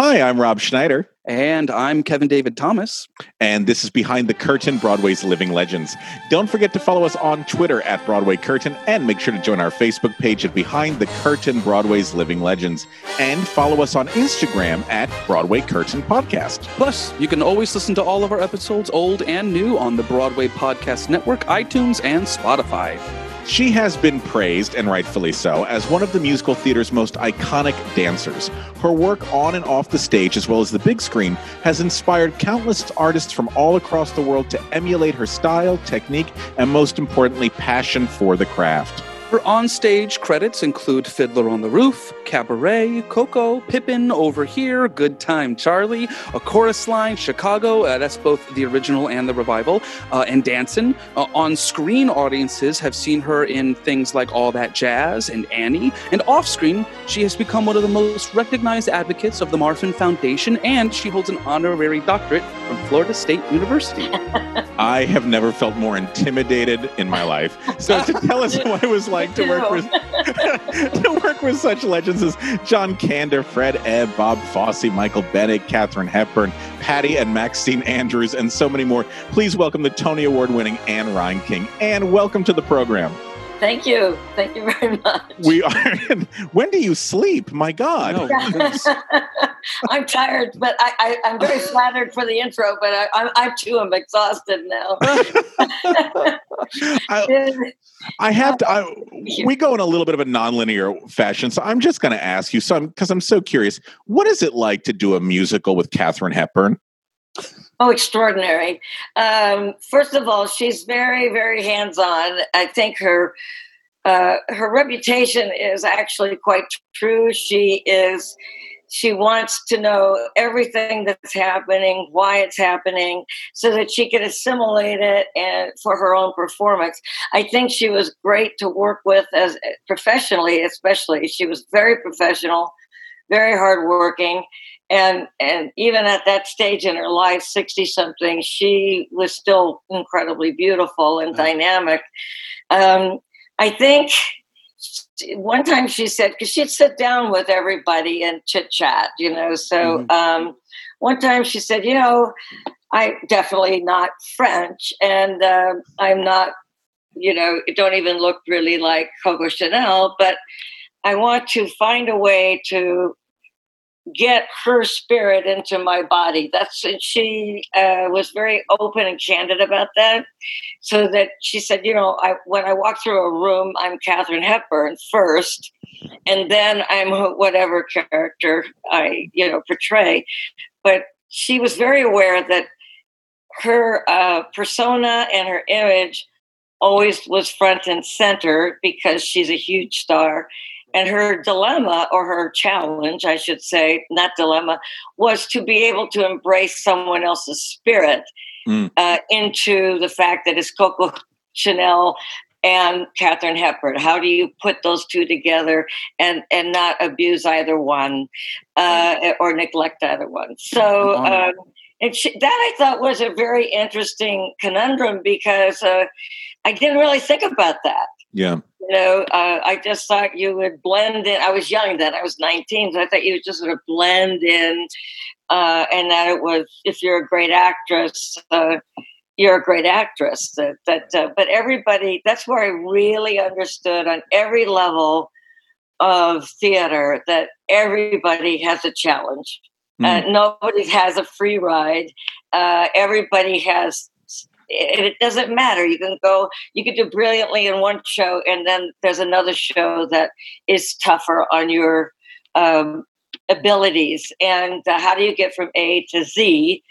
Hi, I'm Rob Schneider. And I'm Kevin David Thomas. And this is Behind the Curtain Broadway's Living Legends. Don't forget to follow us on Twitter at Broadway Curtain and make sure to join our Facebook page at Behind the Curtain Broadway's Living Legends. And follow us on Instagram at Broadway Curtain Podcast. Plus, you can always listen to all of our episodes, old and new, on the Broadway Podcast Network, iTunes, and Spotify. She has been praised, and rightfully so, as one of the musical theater's most iconic dancers. Her work on and off the stage, as well as the big screen, has inspired countless artists from all across the world to emulate her style, technique, and most importantly, passion for the craft. Her onstage credits include Fiddler on the Roof, Cabaret, Coco, Pippin, Over Here, Good Time Charlie, A Chorus Line, Chicago, uh, that's both the original and the revival, uh, and Dancin'. Uh, on screen, audiences have seen her in things like All That Jazz and Annie, and off screen, she has become one of the most recognized advocates of the Marfan Foundation, and she holds an honorary doctorate from Florida State University. I have never felt more intimidated in my life. So to tell us what it was like, like to work with to work with such legends as John Kander, Fred Ebb, Bob Fosse, Michael Bennett, Katharine Hepburn, Patty and Maxine Andrews, and so many more. Please welcome the Tony Award winning Ann Reinking. And welcome to the program. Thank you. Thank you very much. We are. when do you sleep? My God. No, I'm tired, but I, am very flattered for the intro, but I, I, I too am exhausted now. I, I, have to. I, we go in a little bit of a nonlinear fashion, so I'm just going to ask you. some because I'm, I'm so curious, what is it like to do a musical with Katharine Hepburn? Oh, extraordinary. Um, first of all, she's very, very hands on. I think her. Uh, her reputation is actually quite true. She is she wants to know everything that's happening, why it's happening, so that she can assimilate it and for her own performance. I think she was great to work with as professionally, especially. She was very professional, very hardworking, and and even at that stage in her life 60 something she was still incredibly beautiful and dynamic um, i think one time she said because she'd sit down with everybody and chit chat you know so mm-hmm. um, one time she said you know i'm definitely not french and uh, i'm not you know don't even look really like coco chanel but i want to find a way to get her spirit into my body. That's she uh, was very open and candid about that. So that she said, you know, I, when I walk through a room, I'm Katharine Hepburn first, and then I'm whatever character I you know portray. But she was very aware that her uh, persona and her image always was front and center because she's a huge star and her dilemma, or her challenge, I should say, not dilemma, was to be able to embrace someone else's spirit mm. uh, into the fact that it's Coco Chanel and Katharine Hepburn. How do you put those two together and and not abuse either one uh, or neglect either one? So. Um, and she, that I thought was a very interesting conundrum because uh, I didn't really think about that. Yeah you know, uh, I just thought you would blend in. I was young then; I was nineteen, so I thought you would just sort of blend in, uh, and that it was if you're a great actress, uh, you're a great actress. That, that uh, but everybody. That's where I really understood on every level of theater that everybody has a challenge. Mm. nobody has a free ride. Uh, everybody has it doesn't matter. You can go, you can do brilliantly in one show, and then there's another show that is tougher on your um, abilities. And uh, how do you get from A to Z?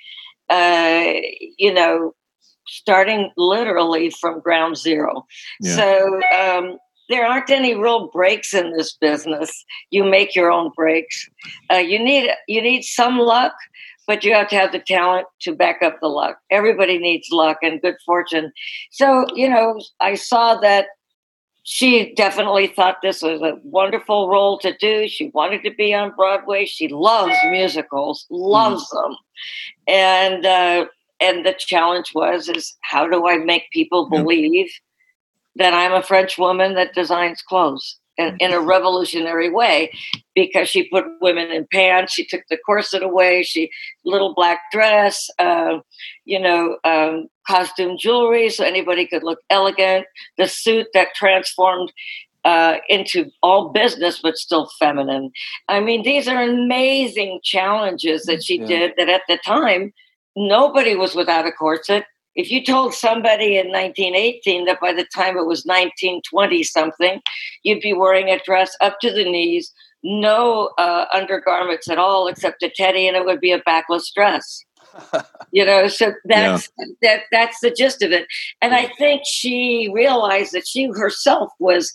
Uh, you know, starting literally from ground zero. Yeah. So um, there aren't any real breaks in this business. You make your own breaks. Uh, you need you need some luck, but you have to have the talent to back up the luck. Everybody needs luck and good fortune. So, you know, I saw that she definitely thought this was a wonderful role to do. She wanted to be on Broadway. She loves musicals, loves mm. them. And uh, and the challenge was is how do I make people believe that I'm a French woman that designs clothes in, in, a revolutionary way? Because she put women in pants, she took the corset away, she little black dress, uh, you know, um, costume jewelry so anybody could look elegant, the suit that transformed uh, into all business but still feminine. I mean, these are amazing challenges that she yeah. did that at the time nobody was without a corset. If you told somebody in 1918 that by the time it was 1920 something, you'd be wearing a dress up to the knees, no uh, undergarments at all except a teddy, and it would be a backless dress. you know, so that's yeah. that that's the gist of it. And I think she realized that she herself was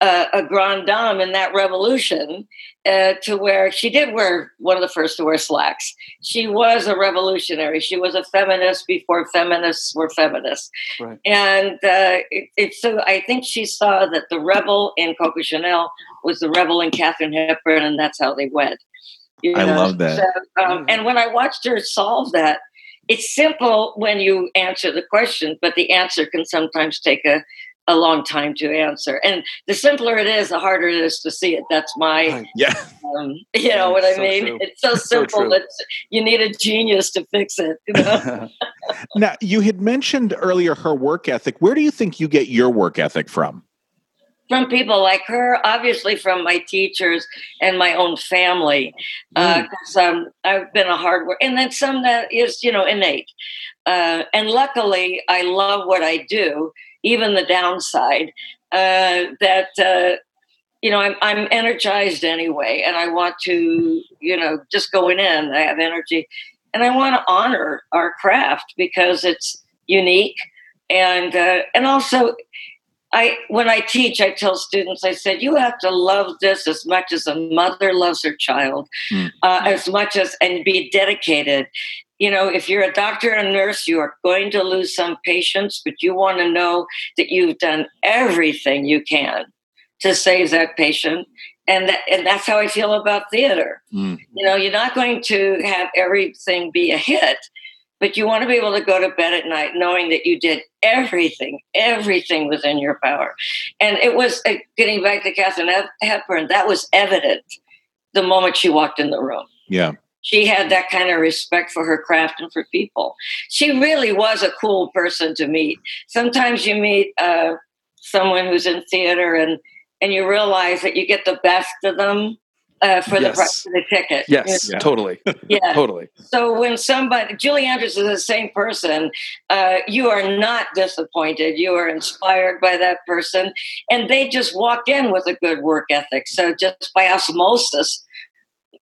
a, a grande dame in that revolution uh, to where she did wear one of the first to wear slacks. She was a revolutionary. She was a feminist before feminists were feminists. Right. And uh, it, it, so I think she saw that the rebel in Coco Chanel was the rebel in Katharine Hepburn, and that's how they wed. You know? I love that. So, um, and when I watched her solve that, it's simple when you answer the question, but the answer can sometimes take a a long time to answer. And the simpler it is, the harder it is to see it. That's my, yeah. Um, you know what I so mean? True. It's so simple so that you need a genius to fix it. You know? now, you had mentioned earlier her work ethic. Where do you think you get your work ethic from? From people like her, obviously from my teachers and my own family, because uh, mm. um, I've been a hard worker, and then some that is, you know, innate. Uh, and luckily, I love what I do even the downside. Uh, that uh, you know, I'm I'm energized anyway, and I want to, you know, just going in. I have energy, and I want to honor our craft because it's unique, and uh, and also. I, when I teach, I tell students, I said, you have to love this as much as a mother loves her child, mm. uh, as much as, and be dedicated you know, if you're a doctor and a nurse, you are going to lose some patients, but you want to know that you've done everything you can to save that patient. And that, and that's how I feel about theater. Mm. You know, you're not going to have everything be a hit, but you want to be able to go to bed at night knowing that you did everything, everything within your power. And it was uh, getting back to Katharine Hepburn. That was evident the moment she walked in the room. Yeah she had that kind of respect for her craft and for people. She really was a cool person to meet. Sometimes you meet uh, someone who's in theater and and you realize that you get the best of them uh, for yes. the price of the ticket. Yes, yeah. totally. Yeah, totally. So when somebody, Julie Andrews is the same person, uh, you are not disappointed. You are inspired by that person, and they just walk in with a good work ethic. So just by osmosis,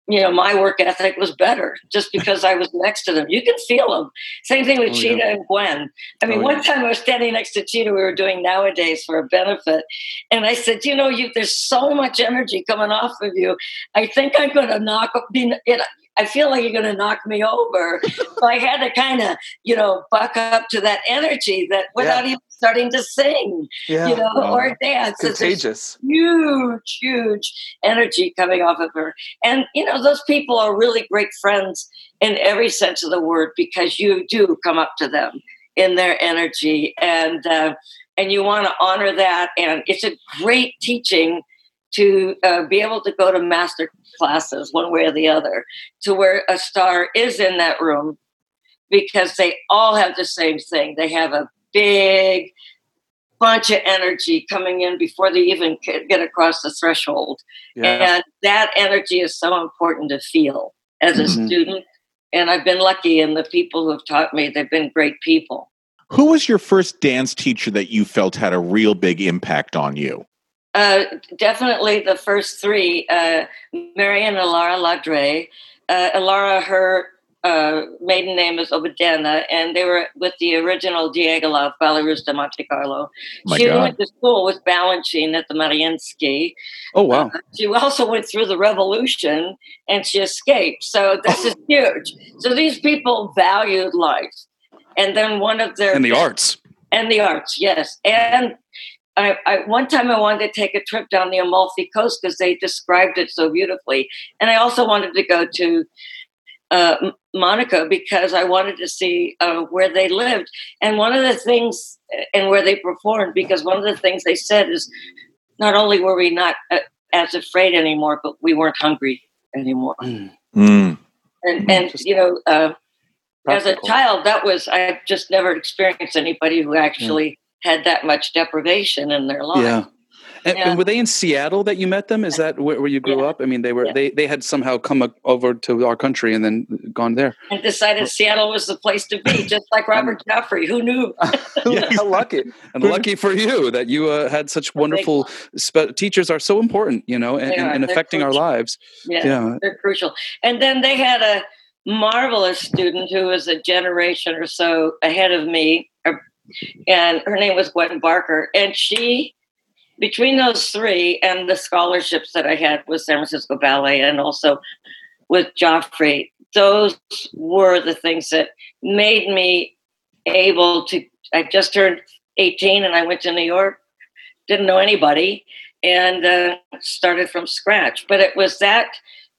you know, my work ethic was better just because I was next to them. You can feel them. Same thing with oh, Chita yeah. and Gwen. I mean, oh, one yeah. time I was standing next to Chita, we were doing nowadays for a benefit. And I said, you know, you, there's so much energy coming off of you. I think I'm going to knock, be, it, I feel like you're going to knock me over. so I had to kind of, you know, buck up to that energy that without yeah. even starting to sing, yeah. you know, or dance. It's contagious. Huge, huge energy coming off of her. And, you know, those people are really great friends in every sense of the word because you do come up to them in their energy and, uh, and you want to honor that. And it's a great teaching to uh, be able to go to master classes one way or the other to where a star is in that room because they all have the same thing. They have a big bunch of energy coming in before they even get across the threshold. Yeah. And that energy is so important to feel as a mm-hmm. student. And I've been lucky, and the people who have taught me, they've been great people. Who was your first dance teacher that you felt had a real big impact on you? Uh, definitely the first three, uh, Marion Illaria Ladre. Uh, Illaria, her uh, maiden name is Obadena, and they were with the original Diaghilev Ballet de Monte Carlo. She God. went to school with Balanchine at the Mariinsky. Oh, wow. Uh, she also went through the revolution and she escaped. So this is huge. So these people valued life. And then one of their. And the arts. And the arts, yes. And I, I, one time I wanted to take a trip down the Amalfi Coast because they described it so beautifully, and I also wanted to go to uh, Monaco because I wanted to see uh, where they lived. And one of the things, and where they performed, because one of the things they said is not only were we not uh, as afraid anymore, but we weren't hungry anymore. Mm. Mm. And, Mm, and you know, uh, as a child, that was, I just never experienced anybody who actually had that much deprivation in their life. Yeah. And, Yeah. and were they in Seattle that you met them? Is that where, where you grew Yeah. up? I mean, they were Yeah. they they had somehow come o- over to our country and then gone there. And decided Seattle was the place to be, just like Robert Joffrey. Who knew? How lucky and lucky for you that you uh, had such wonderful spe- teachers are so important, you know, and, and, and They're affecting our lives. Yeah, Yeah. they're crucial. And then they had a marvelous student who was a generation or so ahead of me, or- and her name was Gwen Barker. And she, between those three and the scholarships that I had with San Francisco Ballet and also with Joffrey, those were the things that made me able to. I just turned 18 and I went to New York, didn't know anybody, and uh, started from scratch. But it was that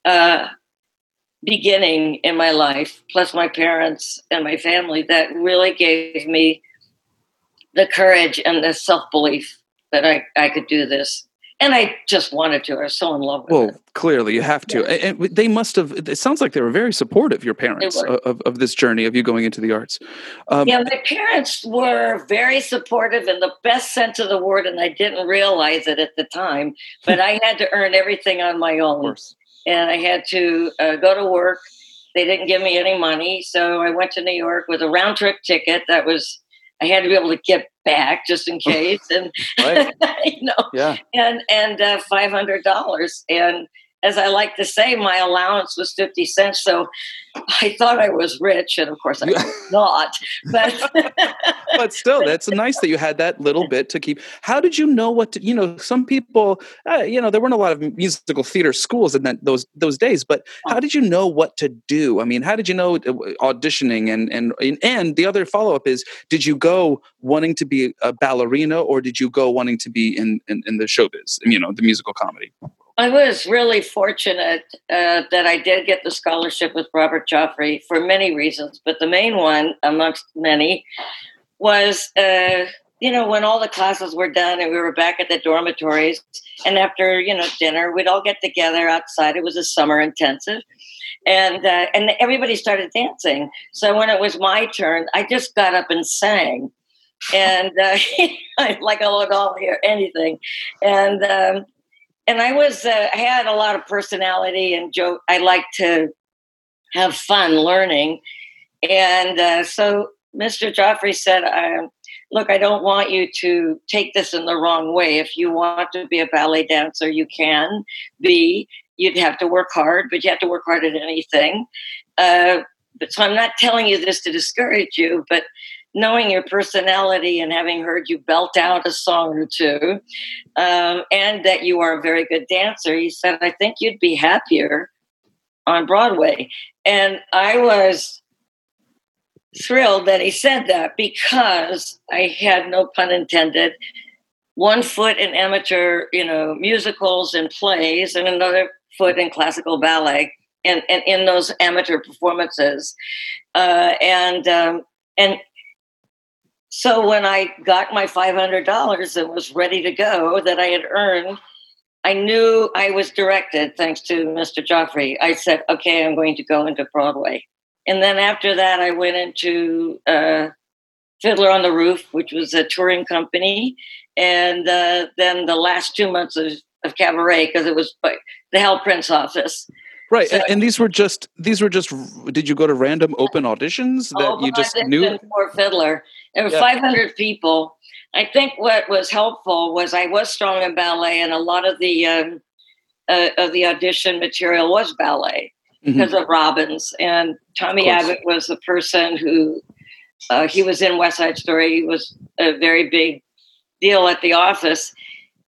uh, beginning in my life, plus my parents and my family, that really gave me the courage and the self belief that I, I could do this. And I just wanted to. I was so in love with Well, it. clearly you have to. And and they must have. It sounds like they were very supportive. Your parents of, of this journey of you going into the arts. Um, Yeah, my parents were very supportive in the best sense of the word, and I didn't realize it at the time. But I had to earn everything on my own. and I had to uh, go to work. They didn't give me any money, so I went to New York with a round trip ticket. That was I had to be able to get back just in case, and you know, Yeah. and and uh, five hundred dollars. And as I like to say, my allowance was fifty cents. So I thought I was rich, and of course I was not. But but still, that's nice that you had that little bit to keep. How did you know what to? You know, some people, uh, you know, there weren't a lot of musical theater schools in that those those days. But how did you know what to do? I mean, how did you know uh, auditioning and and and the other follow up is, did you go wanting to be a ballerina or did you go wanting to be in in, in the showbiz? You know, the musical comedy. I was really fortunate uh, that I did get the scholarship with Robert Joffrey for many reasons, but the main one, amongst many, was uh, you know when all the classes were done and we were back at the dormitories, and after you know dinner, we'd all get together outside. It was a summer intensive, and uh, and everybody started dancing. So when it was my turn, I just got up and sang, and uh, like I would all hear anything, and. Um, and I was uh, I had a lot of personality and joke. I like to have fun learning, and uh, so Mr. Joffrey said, um, "Look, I don't want you to take this in the wrong way. If you want to be a ballet dancer, you can be. You'd have to work hard, but you have to work hard at anything. Uh, but so I'm not telling you this to discourage you, but." Knowing your personality and having heard you belt out a song or two, um, and that you are a very good dancer, he said, I think you'd be happier on Broadway. And I was thrilled that he said that because I had no pun intended one foot in amateur, you know, musicals and plays, and another foot in classical ballet, and, and in those amateur performances, uh, and um, and so when I got my five hundred dollars and was ready to go, that I had earned, I knew I was directed. Thanks to Mr. Joffrey, I said, "Okay, I'm going to go into Broadway." And then after that, I went into uh, Fiddler on the Roof, which was a touring company, and uh, then the last two months of, of Cabaret because it was like the Hal Prince office. Right, So- and, and these were just these were just. Did you go to random open auditions that Oh, you just knew? for Fiddler. There were Yeah. 500 people. I think what was helpful was I was strong in ballet, and a lot of the um, uh, of the audition material was ballet Mhm. because of Robbins. And Tommy Abbott was the person who uh, he was in West Side Story. He was a very big deal at the office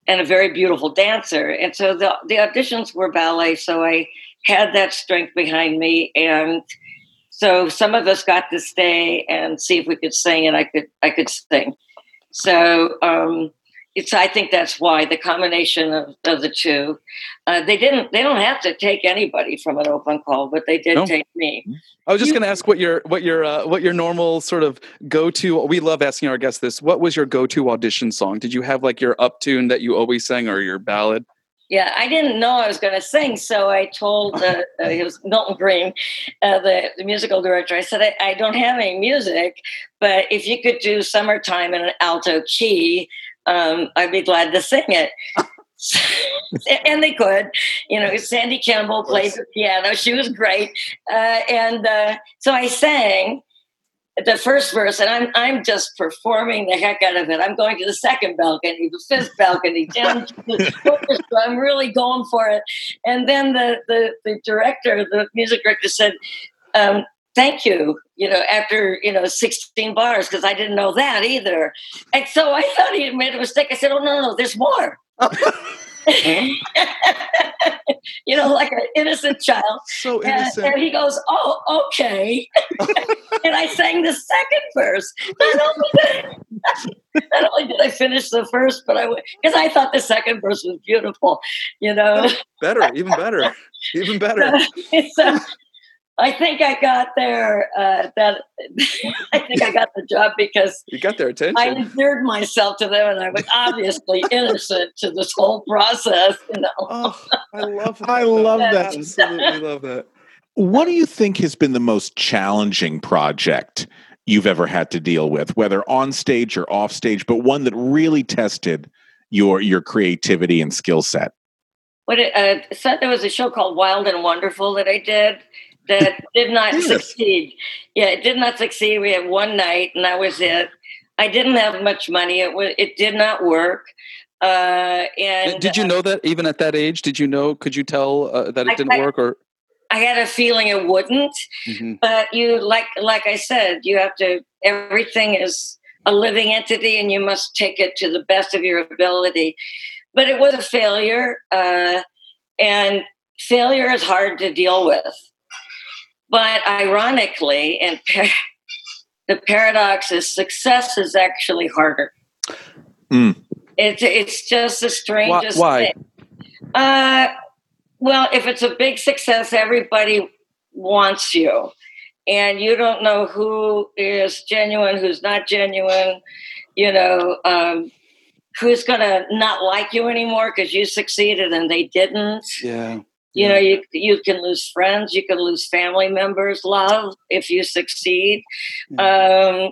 and a very beautiful dancer. And so the the auditions were ballet. So I had that strength behind me and so some of us got to stay and see if we could sing and i could i could sing so um it's I think that's why the combination of, of the two. Uh, they didn't they don't have to take anybody from an open call, but they did No. take me. I was just going to ask what your what your uh, what your normal sort of go to. We love asking our guests this. What was your go to audition song? Did you have like your up tune that you always sang, or your ballad? Yeah, I didn't know I was going to sing, so I told uh, uh, it was Milton Greene, uh, the, the musical director. I said, I, I don't have any music, but if you could do "Summertime" in an alto key, um, I'd be glad to sing it. and they could, you know. Sandy Campbell played the piano; she was great, uh, and uh, so I sang the first verse, and I'm I'm just performing the heck out of it. I'm going to the second balcony, the fifth balcony, down to the. I'm really going for it. And then the the, the director, the music director, said. Um, Thank you, you know, after, you know, 16 bars, because I didn't know that either. And so I thought he had made a mistake. I said, Oh, no, no, there's more. you know, like an innocent child. So And, innocent. and he goes, "Oh, okay." and I sang the second verse. Not only did I, not only did I finish the first, but I because I thought the second verse was beautiful. You know, better, even better, even better. so I think I got there. Uh, that I think I got the job because You got their attention. I endeared myself to them, and I was obviously innocent to this whole process. You know. oh, I love. That. I love that. Absolutely love that. What do you think has been the most challenging project you've ever had to deal with, whether on stage or off stage, but one that really tested your your creativity and skill set? what it, uh, so there was a show called Wild and Wonderful that I did that did not Yes. succeed. Yeah, it did not succeed. We had one night, and that was it. I didn't have much money. It was it did not work. Uh, and Did you know that even at that age? Did you know? Could you tell uh, that I- it didn't I- work? Or I had a feeling it wouldn't. Mhm. But you like like I said, you have to. Everything is a living entity, and you must take it to the best of your ability. But it was a failure, uh, and failure is hard to deal with. But ironically, and par- the paradox is success is actually harder. Mm. It's it's just the strangest why? thing. Uh, well, if it's a big success, everybody wants you, and you don't know who is genuine, who's not genuine. You know, um, who's going to not like you anymore because you succeeded and they didn't. Yeah. You know, you you can lose friends, you can lose family members, love if you succeed. Um,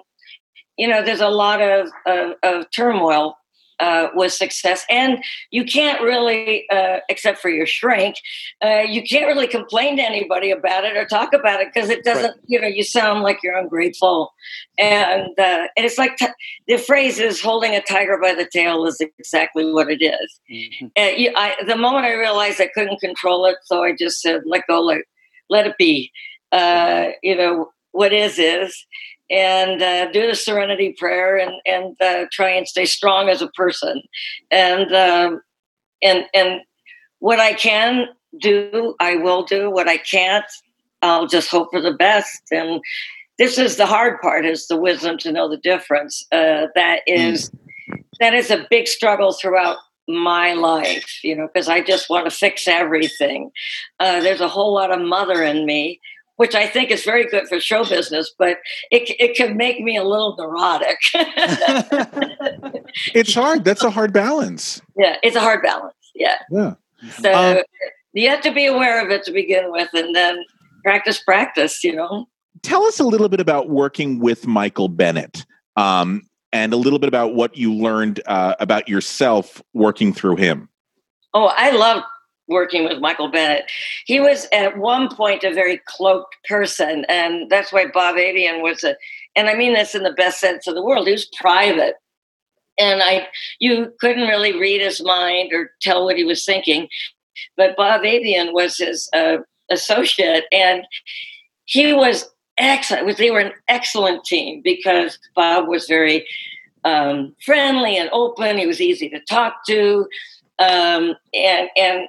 you know, there's a lot of of, of turmoil uh, with success, and you can't really, uh, except for your shrink, uh, you can't really complain to anybody about it or talk about it because it doesn't. You know, you sound like you're ungrateful, and uh, and it's like t- the phrase is "holding a tiger by the tail" is exactly what it is. Mhm. Uh, you, I, the moment I realized I couldn't control it, so I just said, "Let go, let let it be." Uh, you know, what is is, and uh, do the Serenity Prayer, and and uh, try and stay strong as a person, and um, and and what I can do, I will do. What I can't, I'll just hope for the best. And this is the hard part: is the wisdom to know the difference. Uh, that is that is a big struggle throughout my life, you know, because I just want to fix everything. Uh, there's a whole lot of mother in me, which I think is very good for show business, but it, it can make me a little neurotic. It's hard. That's a hard balance. yeah, it's a hard balance. Yeah. Yeah. So Um, you have to be aware of it to begin with and then practice, practice, you know. Tell us a little bit about working with Michael Bennett, um, and a little bit about what you learned uh, about yourself working through him. Oh, I loved working with Michael Bennett. He was at one point a very cloaked person, and that's why Bob Avian was a. And I mean this in the best sense of the world. He was private, and I you couldn't really read his mind or tell what he was thinking. But Bob Avian was his uh, associate, and he was excellent. They were an excellent team because Bob was very um, friendly and open. He was easy to talk to, um, and and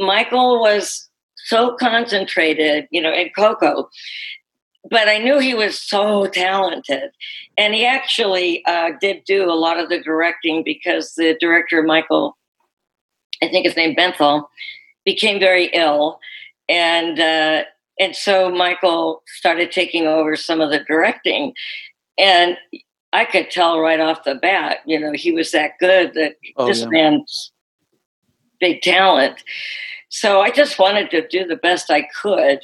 Michael was so concentrated, you know, and Coco. but I knew he was so talented. And he actually uh, did do a lot of the directing because the director, Michael, I think his name Benthall, became very ill. And, uh, and so Michael started taking over some of the directing. And I could tell right off the bat, you know, he was that good that Oh, this yeah. man's big talent. So I just wanted to do the best I could.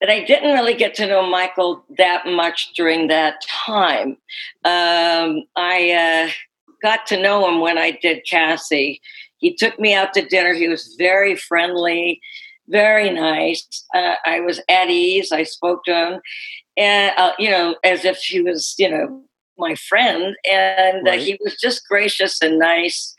But I didn't really get to know Michael that much during that time. Um, I uh, got to know him when I did Cassie. He took me out to dinner. He was very friendly, very nice. Uh, I was at ease. I spoke to him, and uh, you know, as if he was, you know, my friend. And uh, Right. he was just gracious and nice.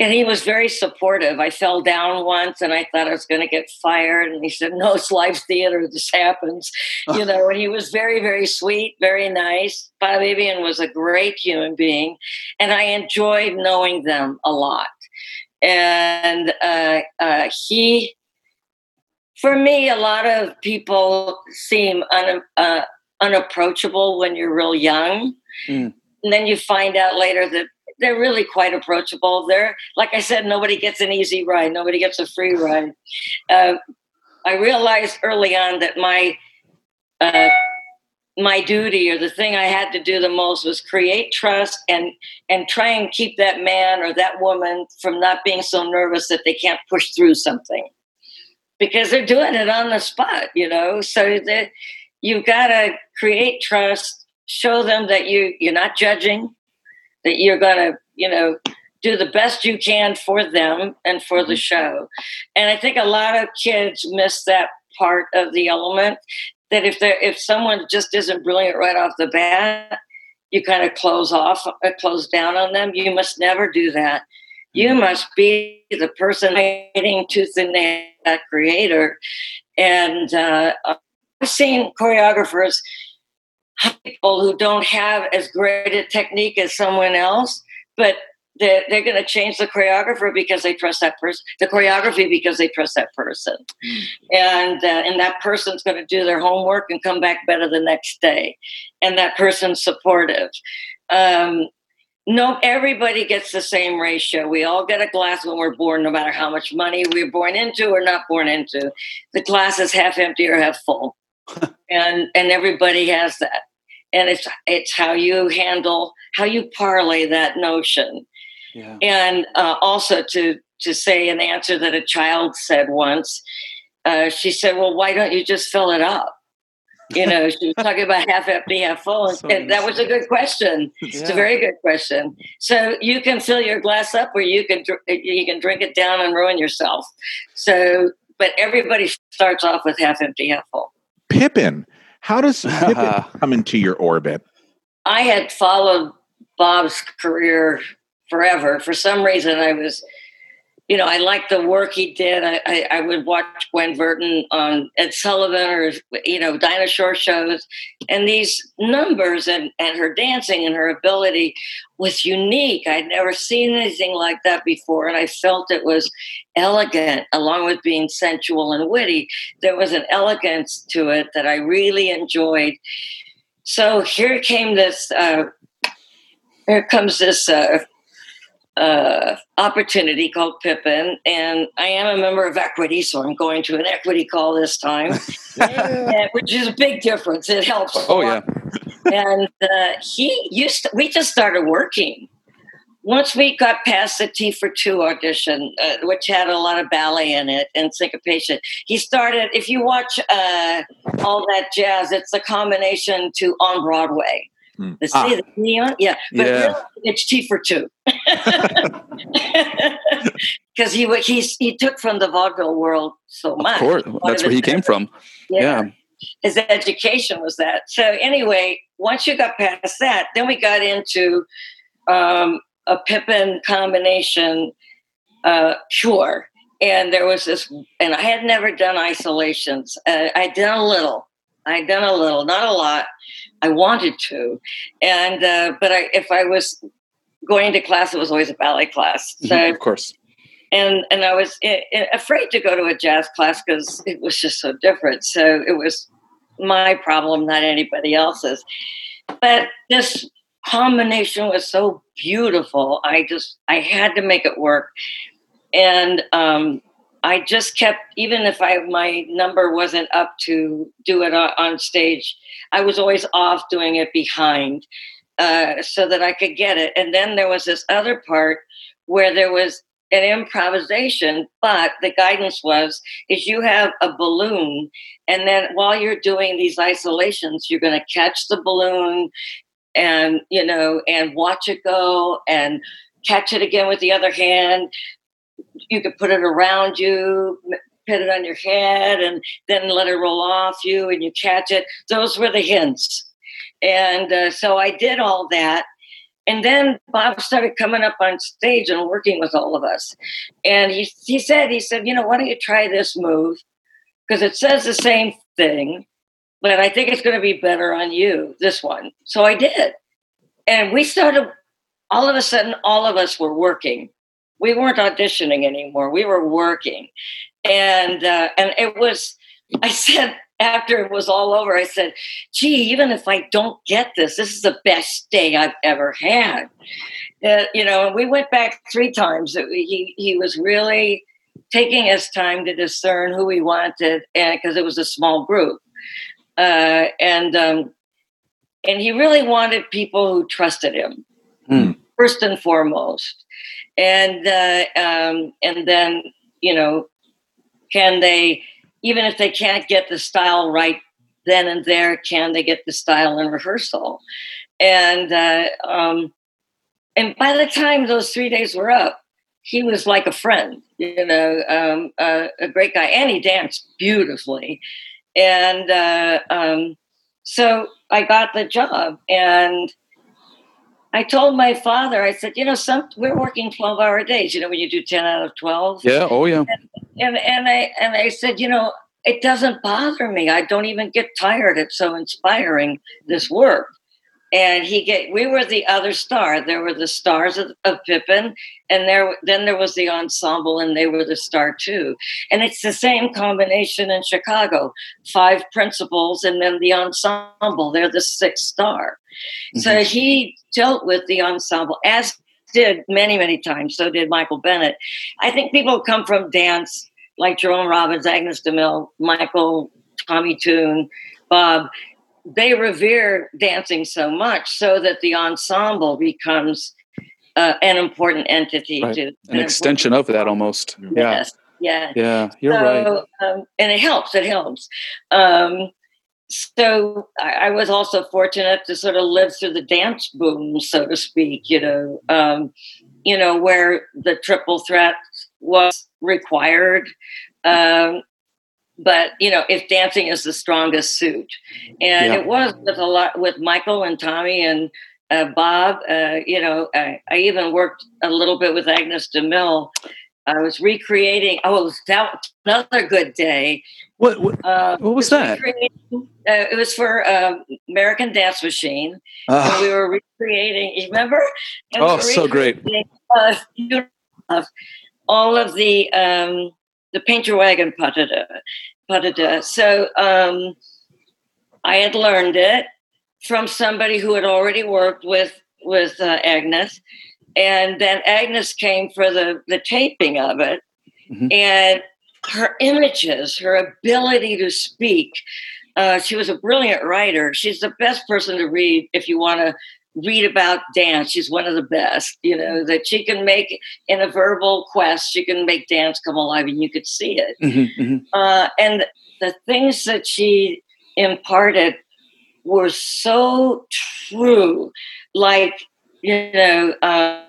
And he was very supportive. I fell down once and I thought I was going to get fired. And he said, No, it's live theater. This happens. You know, and he was very, very sweet, very nice. Bob Avian was a great human being. And I enjoyed knowing them a lot. And uh, uh, he, for me, a lot of people seem un, uh, unapproachable when you're real young. Mm. And then you find out later that they're really quite approachable. They're, like I said, nobody gets an easy ride, nobody gets a free ride. Uh, I realized early on that my uh, my duty or the thing I had to do the most was create trust and and try and keep that man or that woman from not being so nervous that they can't push through something because they're doing it on the spot, you know. So that you've got to create trust, show them that you you're not judging, that you're going to, you know, do the best you can for them and for the show. And I think a lot of kids miss that part of the element that if they if someone just isn't brilliant right off the bat, you kind of close off, uh, close down on them. You must never do that. You must be the person fighting tooth and nail that creator. And uh, I've seen choreographers, people who don't have as great a technique as someone else, but they're, they're going to change the choreographer because they trust that person, the choreography because they trust that person, and uh, and that person's going to do their homework and come back better the next day, and that person's supportive. Um, no, everybody gets the same ratio. We all get a glass when we're born, no matter how much money we're born into or not born into. The glass is half empty or half full, and and everybody has that. And it's it's how you handle how you parlay that notion. Yeah. and uh, also to to say an answer that a child said once uh, she said well why don't you just fill it up? You know she was talking about half empty half full. And, So and that was a good question. It's a very good question. So you can fill your glass up or you can dr- you can drink it down and ruin yourself. So but everybody starts off with half empty half full Pippin. How does Pippin come into your orbit? I had followed Bob's career forever. For some reason, I was, you know, I liked the work he did. I, I, I would watch Gwen Verdon on Ed Sullivan or, you know, Dinah Shore shows. And these numbers and, and her dancing and her ability was unique. I'd never seen anything like that before. And I felt it was elegant, along with being sensual and witty. There was an elegance to it that I really enjoyed. So here came this. Uh, here comes this uh, uh, opportunity called Pippin, and I am a member of Equity, so I'm going to an Equity call this time, and- which is a big difference. It helps. a Oh lot. yeah. And uh, he used. To, we just started working. Once we got past the Tea for Two audition, uh, which had a lot of ballet in it and syncopation, he started. If you watch uh, all that jazz, it's a combination to on Broadway. Hmm. The Ah. the neon, yeah, but Yeah. really, it's Tea for two. Because he he's, he took from the vaudeville world so much. Of course. One That's of where he came from. Yeah. his education was that. So anyway, once you got past that, then we got into um, a Pippin combination uh, cure. And there was this, and I had never done isolations. Uh, I'd done a little. I'd done a little, not a lot. I wanted to, and uh, but I, if I was going to class, it was always a ballet class. So Mhm, Of course. and and I was eh, eh, afraid to go to a jazz class because it was just so different. So it was my problem, not anybody else's. But this combination was so beautiful. I just I had to make it work, and um, I just kept even if I my number wasn't up to do it on stage, I was always off doing it behind, uh, so that I could get it. And then there was this other part where there was an improvisation, but the guidance was is you have a balloon, and then while you're doing these isolations, you're going to catch the balloon and you know and watch it go and catch it again with the other hand you could put it around you put it on your head and then let it roll off you and you catch it those were the hints and uh, so i did all that and then bob started coming up on stage and working with all of us and he, he said he said you know why don't you try this move because it says the same thing but I think it's going to be better on you, this one. So I did. And we started, all of a sudden, all of us were working. We weren't auditioning anymore. We were working. And, uh, and it was, I said, after it was all over, I said, gee, even if I don't get this, this is the best day I've ever had. Uh, you know, we went back three times. He, he was really taking his time to discern who he wanted and because it was a small group uh, and um, and he really wanted people who trusted him mm. First and foremost, and uh, um, and then you know, can they even if they can't get the style right then and there, can they get the style in rehearsal? And uh, um, and by the time those three days were up, he was like a friend, you know, um, a great guy, and he danced beautifully. And uh, um, so I got the job, and I told my father, I said, you know, some we're working twelve hour days. You know, when you do ten out of twelve. Yeah. Oh, yeah. And, and and I and I said, you know, it doesn't bother me. I don't even get tired. It's so inspiring this work and he get we were the other star. There were the stars of, of pippin and there then there was the ensemble and they were the star too. And it's the same combination in chicago. Five principals and then the ensemble. They're the sixth star. Mm-hmm. so he dealt with the ensemble as did many many times. So did michael bennett. I think people come from dance like jerome robbins agnes demille michael tommy tune bob they revere dancing so much so that the ensemble becomes uh, an important entity right. to an, extension of that almost. Yes yeah. yeah you're so, right. um, and it helps it helps. Um, so I, I, was also fortunate to sort of live through the dance boom so to speak you know um, you know where the triple threat was required um, but you know if dancing is the strongest suit. And yeah. it was with a lot with michael and tommy and uh, bob uh, you know I, I, even worked a little bit with agnes demille. I was recreating oh it was that another good day. What what, uh, what was that? uh, it was for um, american dance machine. Uh, we were recreating you remember? Oh so great. uh, all of the um, the paint your wagon patada. patada. So um, I had learned it from somebody who had already worked with with uh, Agnes, and then Agnes came for the the taping of it, mm-hmm. and her images, her ability to speak. Uh, she was a brilliant writer. She's the best person to read if you want to read about dance. She's one of the best, you know, that she can make in a verbal quest, she can make dance come alive and you could see it. Mm-hmm, mm-hmm. Uh, and the things that she imparted were so true. Like, you know, uh,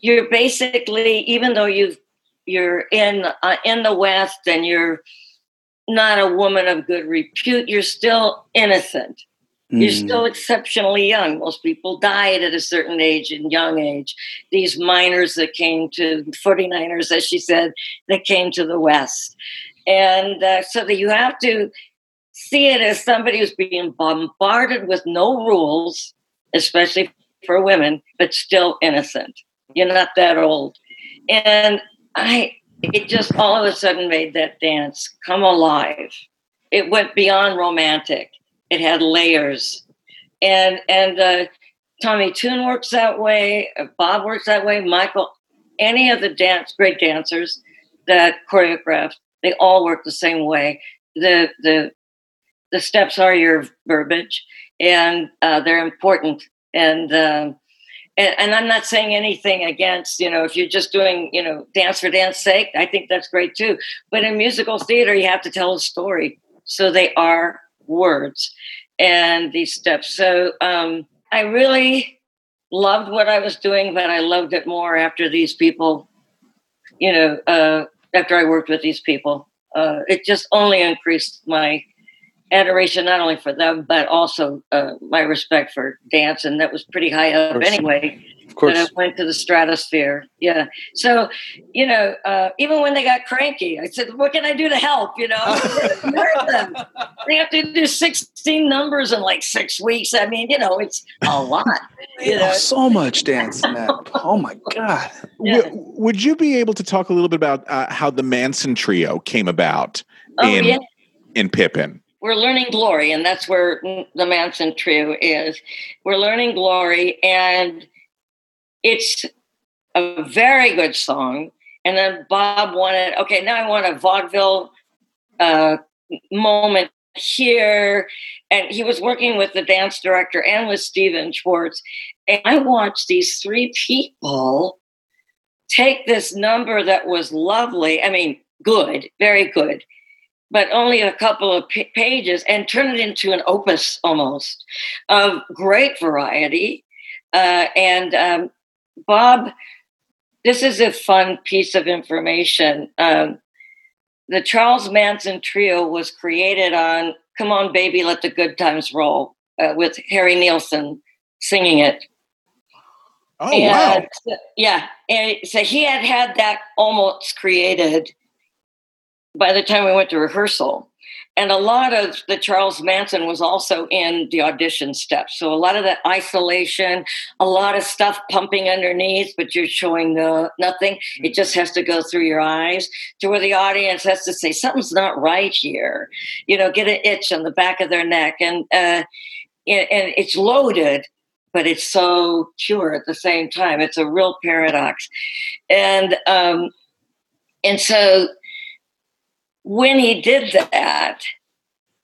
you're basically, even though you've, you're in uh, in the West and you're not a woman of good repute, you're still innocent Mm. You're still exceptionally young. Most people died at a certain age, and young age. These miners that came to 49ers, as she said, that came to the West. And uh, so that you have to see it as somebody who's being bombarded with no rules, especially for women, but still innocent. You're not that old. And I, it just all of a sudden made that dance come alive it went beyond romantic. It had layers, and and uh, Tommy Tune works that way. uh, Bob works that way. Michael, any of the dance great dancers that choreographed, they all work the same way. The the the steps are your verbiage, and uh, they're important. And, um and and I'm not saying anything against you know if you're just doing you know dance for dance sake. I think that's great too. But in musical theater, you have to tell a story, so they are words and these steps. So um, I really loved what I was doing, but I loved it more after these people, you know, uh, after I worked with these people. Uh, it just only increased my adoration, not only for them, but also uh, my respect for dance. And that was pretty high up anyway. Of course. I went to the stratosphere. Yeah. So, you know, uh, even when they got cranky, I said, what can I do to help? You know, they have to do 16 numbers in like six weeks. I mean, you know, it's a lot. You know? Oh, so much dance in that. Oh my god. Yeah. W- would you be able to talk a little bit about uh, how the Manson trio came about Oh, in yeah. in Pippin? we're learning glory and that's where the manson trio is we're learning glory and it's a very good song. And then bob wanted okay now i want a vaudeville uh, moment here. And he was working with the dance director and with stephen schwartz. And i watched these three people take this number that was lovely i mean good very good but only a couple of p- pages and turn it into an opus almost of great variety. Uh, and um, Bob, this is a fun piece of information. Um, the Charles Manson Trio was created on Come On Baby, Let the Good Times Roll uh, with Harry Nilsson singing it. Oh wow! Yeah, and so he had had that almost created by the time we went to rehearsal. And a lot of the Charles Manson was also in the audition steps. So a lot of that isolation, a lot of stuff pumping underneath, but you're showing the nothing. It just has to go through your eyes to where the audience has to say, something's not right here. You know, get an itch on the back of their neck. And, uh, and and it's loaded, but it's so pure at the same time. It's a real paradox. And, um, and so when he did that,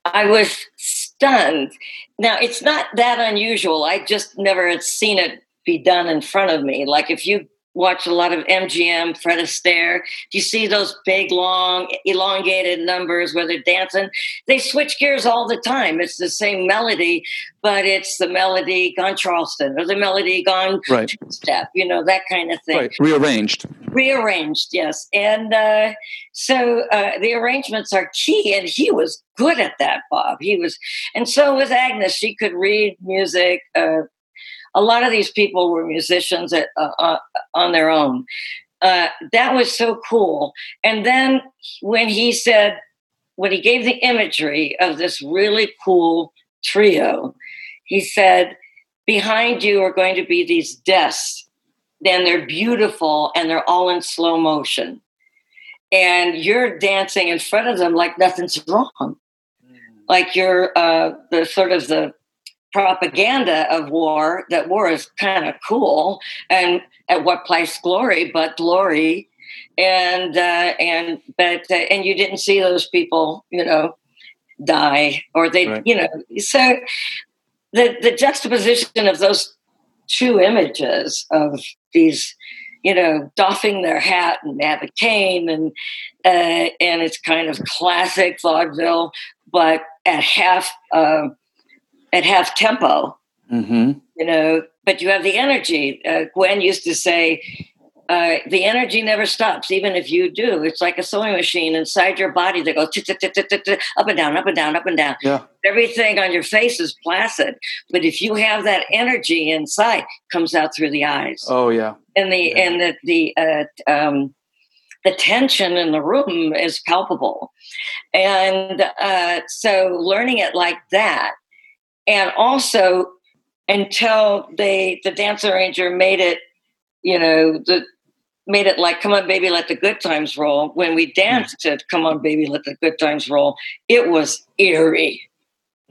I was stunned. Now, it's not that unusual. I just never had seen it be done in front of me. Like if you watch a lot of MGM, Fred Astaire, Do you see those big, long, elongated numbers where they're dancing. They switch gears all the time. It's the same melody, but it's the melody gone Charleston or the melody gone Right. step, you know, that kind of thing Right. Rearranged. rearranged yes and uh, so uh, the arrangements are key and he was good at that bob he was and so was agnes she could read music uh, a lot of these people were musicians at, uh, uh, on their own uh, that was so cool and then when he said when he gave the imagery of this really cool trio he said behind you are going to be these desks then they're beautiful and they're all in slow motion. And you're dancing in front of them like nothing's wrong. Like you're uh, the sort of the propaganda of war, that war is kind of cool. And at what price glory, but glory. And, uh, and, but, uh, and you didn't see those people, you know, die or they, Right. you know, so the, the juxtaposition of those two images of these, you know, doffing their hat and they have a cane and uh, and it's kind of classic vaudeville, but at half uh, at half tempo, Mm-hmm. you know. But you have the energy. Uh, Gwen used to say. Uh, the energy never stops, even if you do. It's like a sewing machine inside your body that goes up and down, up and down, up and down Yeah. everything on your face is placid but if you have that energy inside comes out through the eyes Oh yeah. and the yeah. and the the uh, um, the tension in the room is palpable and uh, so learning it like that and also until they the dance arranger made it you know the made it like "Come on, baby, let the good times roll." When we danced to "Come on, baby, let the good times roll," it was eerie.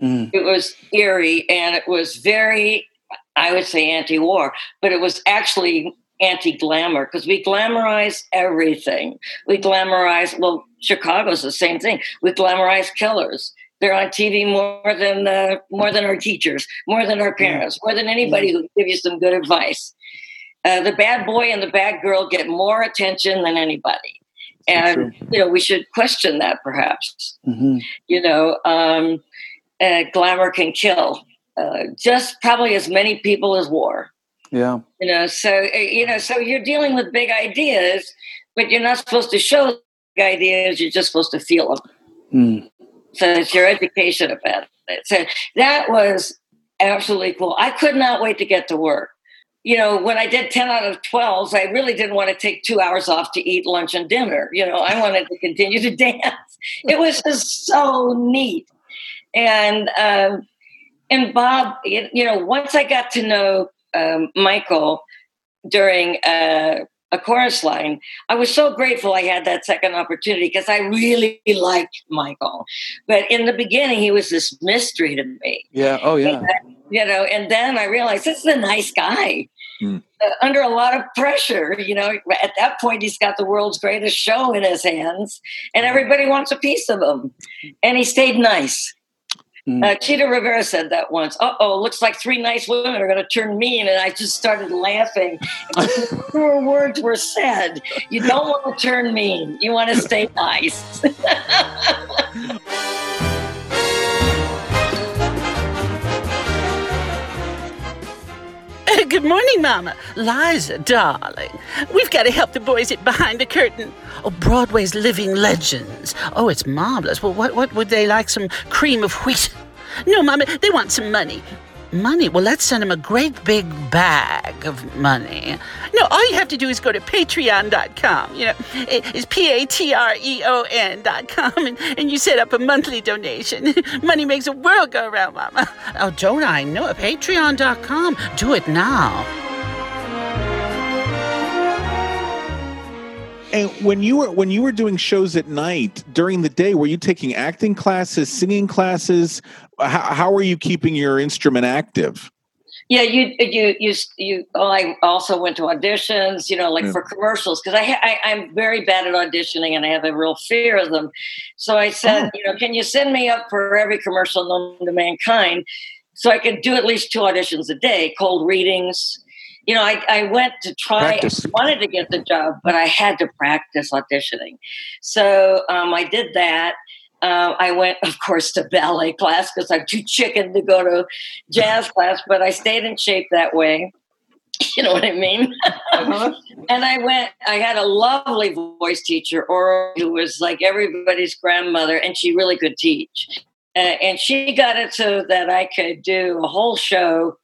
Mm. It was eerie, and it was very, I would say, anti-war, but it was actually anti-glamour because we glamorize everything. We glamorize. Well, Chicago's the same thing. We glamorize killers. They're on TV more than uh, more than our teachers, more than our parents, more than anybody who give you some good advice. Uh, the bad boy and the bad girl get more attention than anybody, and you know we should question that perhaps. hmm You know, um, uh, glamour can kill uh, just probably as many people as war. Yeah. You know, so uh, you know, so you're dealing with big ideas, but you're not supposed to show big ideas. You're just supposed to feel them. Mm. So it's your education about it. So that was absolutely cool. I could not wait to get to work. You know, when I did 10 out of 12s, I really didn't want to take two hours off to eat lunch and dinner. You know, I wanted to continue to dance. It was just so neat. And, um, and Bob, you know, once I got to know um, Michael during uh, a chorus line, I was so grateful I had that second opportunity because I really liked Michael. But in the beginning, he was this mystery to me Yeah. Oh, yeah. you know and then i realized this is a nice guy Mm. uh, under a lot of pressure you know at that point he's got the world's greatest show in his hands and everybody wants a piece of him and he stayed nice Mm. uh, Chita Rivera said that once. Uh oh, looks like three nice women are going to turn mean. And I just started laughing. Fewer words were said. You don't want to turn mean, you want to stay nice. Good morning, Mama. Liza, darling. We've got to help the boys at Behind the Curtain. Oh, Broadway's living legends. Oh, it's marvelous. Well, what, what would they like? Some cream of wheat? No, Mama, they want some money. Money? Well, let's send him a great big bag of money. No, all you have to do is go to patreon.com. You know, it- it's P A T R E O N.com, and, and you set up a monthly donation. Money makes the world go around, Mama. Oh, don't I know? Patreon.com. Do it now. And when you were when you were doing shows at night during the day, were you taking acting classes, singing classes? How, how are you keeping your instrument active? Yeah, you you you you. Oh, I also went to auditions. You know, like Yeah. for commercials because I, I I'm very bad at auditioning and I have a real fear of them. So I said, you know, can you send me up for every commercial known to mankind, so I could do at least two auditions a day, cold readings. You know, I, I went to try. Practice. I wanted to get the job, but I had to practice auditioning. So um, I did that. Uh, I went, of course, to ballet class because I'm too chicken to go to jazz class, but I stayed in shape that way. You know what I mean? and I went, I had a lovely voice teacher, or who was like everybody's grandmother, and she really could teach. Uh, and she got it so that I could do a whole show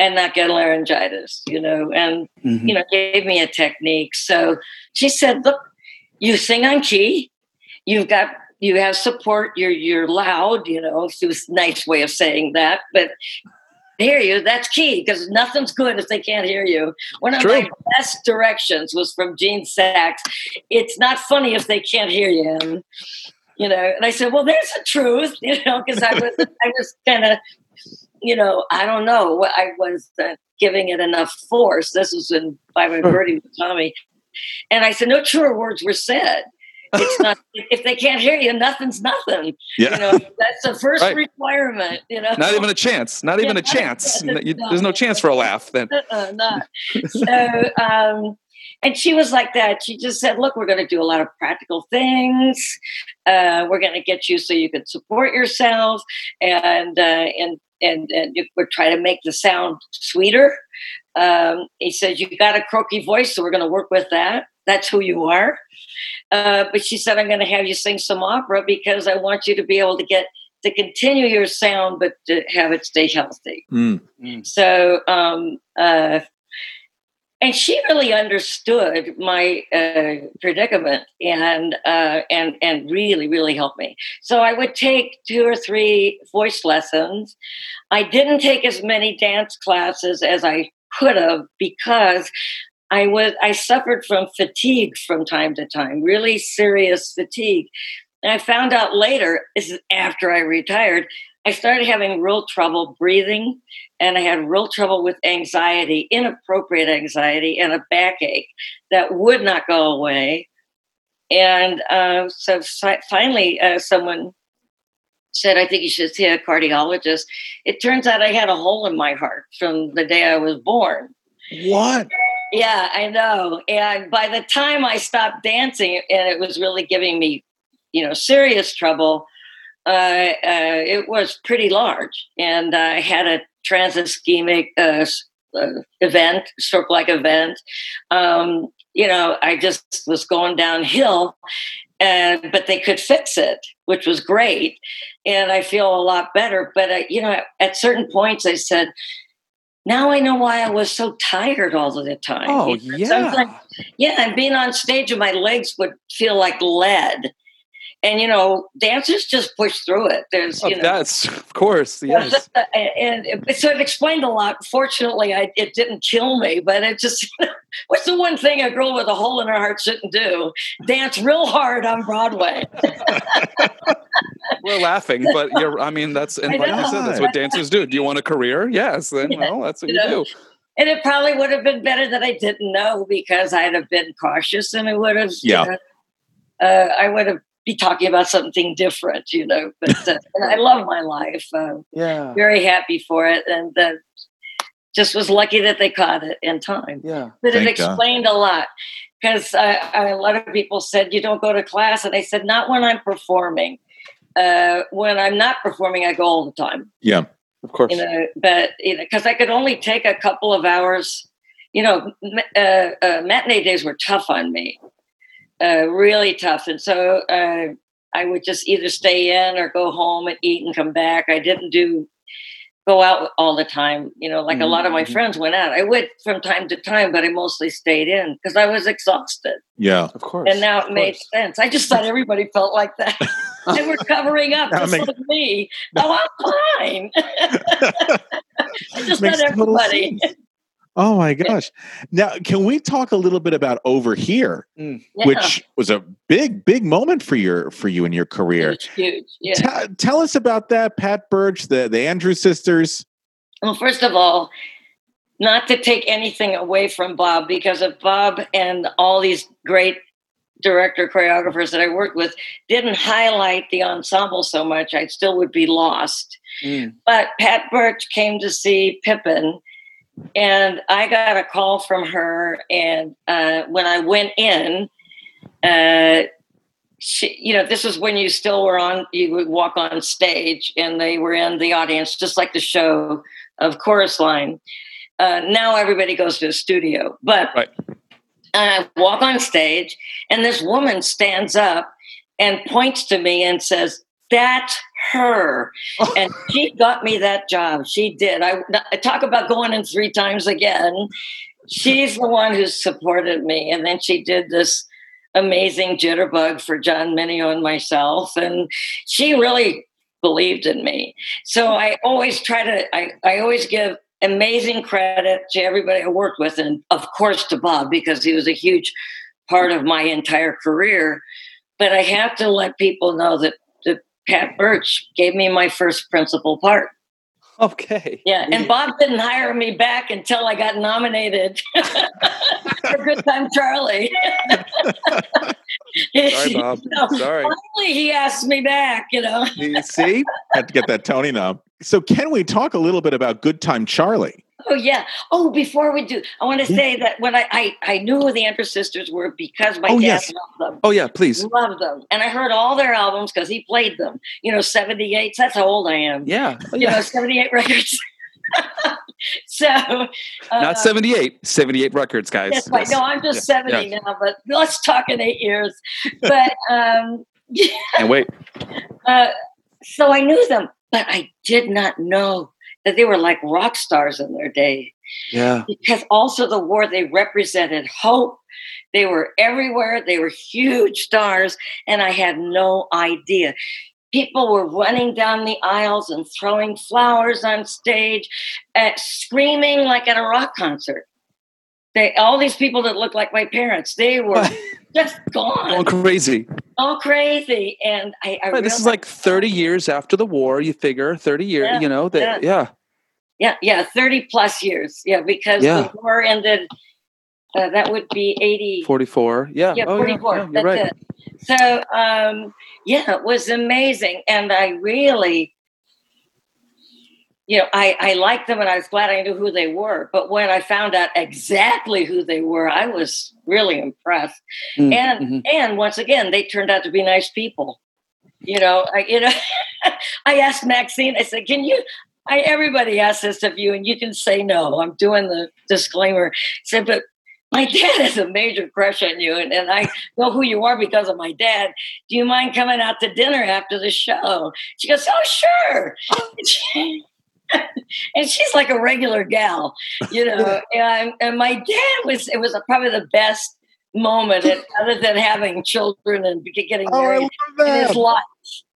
and not get laryngitis, you know, and Mhm. you know, gave me a technique. So she said, "Look, you sing on key. You've got you have support. You're you're loud. You know, it's a nice way of saying that, but." Hear you. That's key because nothing's good if they can't hear you. One of True. my best directions was from Gene Saks. It's not funny if they can't hear you. And, you know, and I said, "Well, there's the truth," you know, because I was I was kind of you know, I don't know. I was uh, giving it enough force. This was in Bye Bye Birdie with Tommy. And I said, no truer words were said. It's not, if they can't hear you, nothing's nothing. Yeah. You know, that's the first Right. requirement, you know. Not even a chance. Not even Yeah, a chance. not- You- There's no chance for a laugh then. uh-uh, not. So, um, and she was like that. She just said, "Look, we're going to do a lot of practical things. Uh, we're going to get you so you can support yourself, and uh, and and and you- we're trying to make the sound sweeter." Um, he said, "You got a croaky voice, so we're going to work with that. That's who you are." Uh, but she said, "I'm going to have you sing some opera because I want you to be able to get." To continue your sound, but to have it stay healthy. Mm. So, um, uh, and she really understood my uh, predicament and uh, and and really really helped me. So I would take two or three voice lessons. I didn't take as many dance classes as I could have because I was I suffered from fatigue from time to time, really serious fatigue. And I found out later, is after I retired, I started having real trouble breathing and I had real trouble with anxiety, inappropriate anxiety, and a backache that would not go away. And uh, so finally, uh, someone said, I think you should see a cardiologist. It turns out I had a hole in my heart from the day I was born. What? Yeah, I know. And by the time I stopped dancing and it was really giving me, you know, serious trouble, uh, uh, it was pretty large. And I had a transischemic uh, uh event, stroke like event. Um, you know, I just was going downhill, and but they could fix it, which was great, and I feel a lot better. But uh, you know, at certain points, I said, "Now I know why I was so tired all of the time." Oh yeah, like, yeah, and being on stage, and my legs would feel like lead and you know dancers just push through it. There's oh, you know. that's of course yes. And, and so it explained a lot. Fortunately I, it didn't kill me but it just what's the one thing a girl with a hole in her heart shouldn't do? Dance real hard on broadway. We're laughing but you're i mean that's and like you said that's what dancers do. Do you want a career? Yes then yeah. well that's what you, you know? do. And it probably would have been better that I didn't know because I'd have been cautious and it would have, yeah. You know, uh, I would have be talking about something different, you know. But uh, I love my life. Uh, yeah, very happy for it, and uh, just was lucky that they caught it in time. Yeah, but Thank it explained God. a lot because a lot of people said you don't go to class, and I said not when I'm performing. Uh, when I'm not performing, I go all the time. Yeah, of course. You know, but you know, because I could only take a couple of hours. You know, uh, uh, matinee days were tough on me uh, really tough. And so uh, I would just either stay in or go home and eat and come back. I didn't do go out all the time. You know, like mm-hmm. a lot of my mm-hmm. friends went out. I went from time to time, but I mostly stayed in because I was exhausted. Yeah, of course. And now it made sense. I just thought everybody felt like that. they were covering up just makes, like me. Oh, I'm fine. I just thought everybody. Oh my gosh. Now, can we talk a little bit about Over Here, mm. yeah. which was a big, big moment for your for you in your career? Huge, huge. Yeah. T- tell us about that, Pat Birch, the the Andrew sisters. Well, first of all, not to take anything away from Bob, because if Bob and all these great director choreographers that I worked with didn't highlight the ensemble so much, I still would be lost. Mm. But Pat Birch came to see Pippin and I got a call from her, and uh, when I went in, uh, she, you know, this was when you still were on. You would walk on stage, and they were in the audience, just like the show of Chorus Line. Uh, now everybody goes to a studio, but right. I walk on stage, and this woman stands up and points to me and says, that's her. And she got me that job. She did. I, I, talk about going in three times again. She's the one who supported me. And then she did this amazing jitterbug for John Mineo and myself. And she really believed in me. So I always try to, I, I always give amazing credit to everybody I worked with. And of course to Bob, because he was a huge part of my entire career. But I have to let people know that Pat Birch gave me my first principal part. Okay. Yeah, and Bob didn't hire me back until I got nominated for Goodtime Charley. Sorry, Bob. You know, Sorry. Finally, he asked me back. You know. you see, had to get that Tony now. So, can we talk a little bit about Goodtime Charley? Oh yeah. Oh, before we do, I want to yeah. say that when I, I, I knew who the Andrew sisters were because my oh, dad yes. loved them. Oh yeah, please. Loved them, and I heard all their albums because he played them. You know, seventy eight. That's how old I am. Yeah. Oh, you know, seventy eight records. so uh, not 78 78 records guys yes, yes. no i'm just yeah. 70 yeah. now but let's talk in eight years but um and wait uh, so i knew them but i did not know that they were like rock stars in their day. Yeah. Because also the war, they represented hope. They were everywhere. They were huge stars. And I had no idea. People were running down the aisles and throwing flowers on stage, uh, screaming like at a rock concert. they all these people that looked like my parents, they were just gone, Going crazy. all crazy. And I, I this is like 30 years after the war, you figure. 30 years, Yeah, you know, that yeah. yeah, yeah, yeah, thirty plus years, yeah, because Yeah. the war ended. Uh, that would be eighty. 44. Yeah. yeah, Oh, 44. yeah, you're That's right. it. So, um, yeah, it was amazing. And I really, you know, I, I liked them and I was glad I knew who they were. But when I found out exactly who they were, I was really impressed. Mm, And mhm. and once again, they turned out to be nice people. You know, I, you know, I asked Maxine, I said, can you, I, everybody asks this of you and you can say no. I'm doing the disclaimer. I said, but my dad has a major crush on you, and, and I know who you are because of my dad. Do you mind coming out to dinner after the show? She goes, Oh, sure. and she's like a regular gal, you know. And, and my dad was, it was probably the best moment, in- other than having children and getting Oh, married love in his life.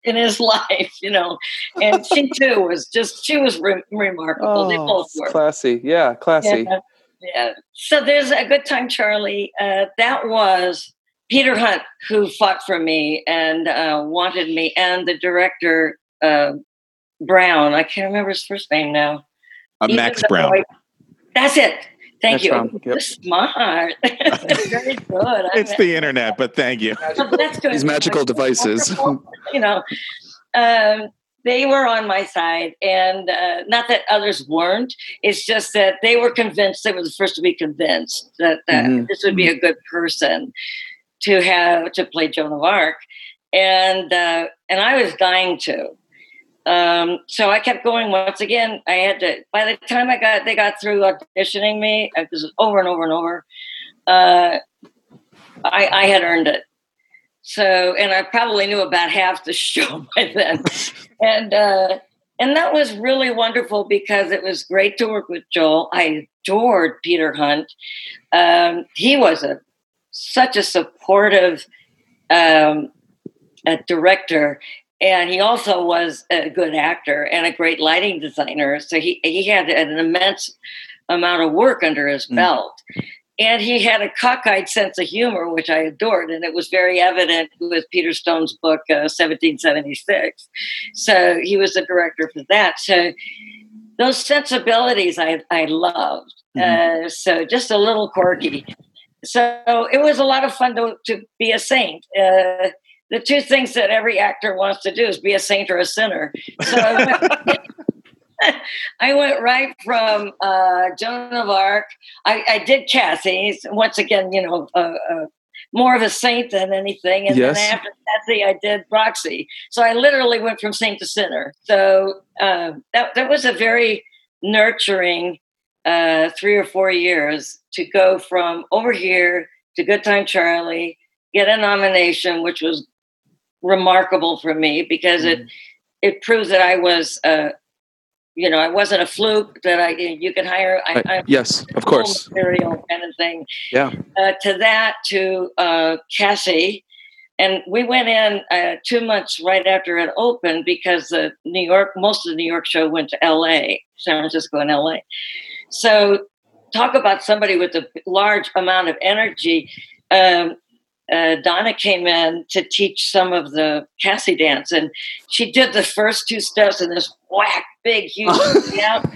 In his life, you know, and she too was just, she was re- remarkable. they Oh, both were. classy. Yeah, classy. Yeah. yeah. So there's a good time, Charlie. Uh, that was Peter Hunt who fought for me and uh, wanted me, and the director uh, Brown. I can't remember his first name now. Uh, Max Brown. I- that's it. Thank Max you. Brown, yep. Smart. Very good. I It's mean- the internet, but thank you. That's good. These magical devices. you know, um, they were on my side, and uh, not that others weren't. It's just that they were convinced. They were the first to be convinced that, that Mhm. this would be a good person to have to play Joan of Arc, and uh, and I was dying to. Um, so I kept going. Once again, I had to. By the time I got, they got through auditioning me, it was over and over and over. Uh, I, I had earned it. So, and I probably knew about half the show by then, and uh, and that was really wonderful because it was great to work with Joel. I adored Peter Hunt. Um, he was a such a supportive um, a director, and he also was a good actor and a great lighting designer. So he he had an immense amount of work under his Mm. belt. And he had a cockeyed sense of humor, which I adored. And it was very evident with Peter Stone's book, uh, 1776. So he was the director for that. So those sensibilities I, I loved. Uh, so just a little quirky. So it was a lot of fun to, to be a saint. Uh, the two things that every actor wants to do is be a saint or a sinner. So I went, I went right from uh, Joan of Arc. I, I did Cassie. Once again, you know, uh, uh, more of a saint than anything. And Yes. then after Cassie, I did Roxy. So I literally went from saint to sinner. So uh, that, that was a very nurturing uh, three or four years to go from over here to Goodtime Charley, get a nomination, which was remarkable for me because it it proves that I was, uh, you know, I wasn't a fluke. That I you could hire. I. I'm Yes, of course. material kind of thing. Yeah. Uh, to that, to uh, Cassie, and we went in uh, two months right after it opened because the New York, most of the New York show went to L.A., San Francisco, and L.A. So, talk about somebody with a large amount of energy. Um, uh, Donna came in to teach some of the Cassie dance, and she did the first two steps in this whack, big, huge step.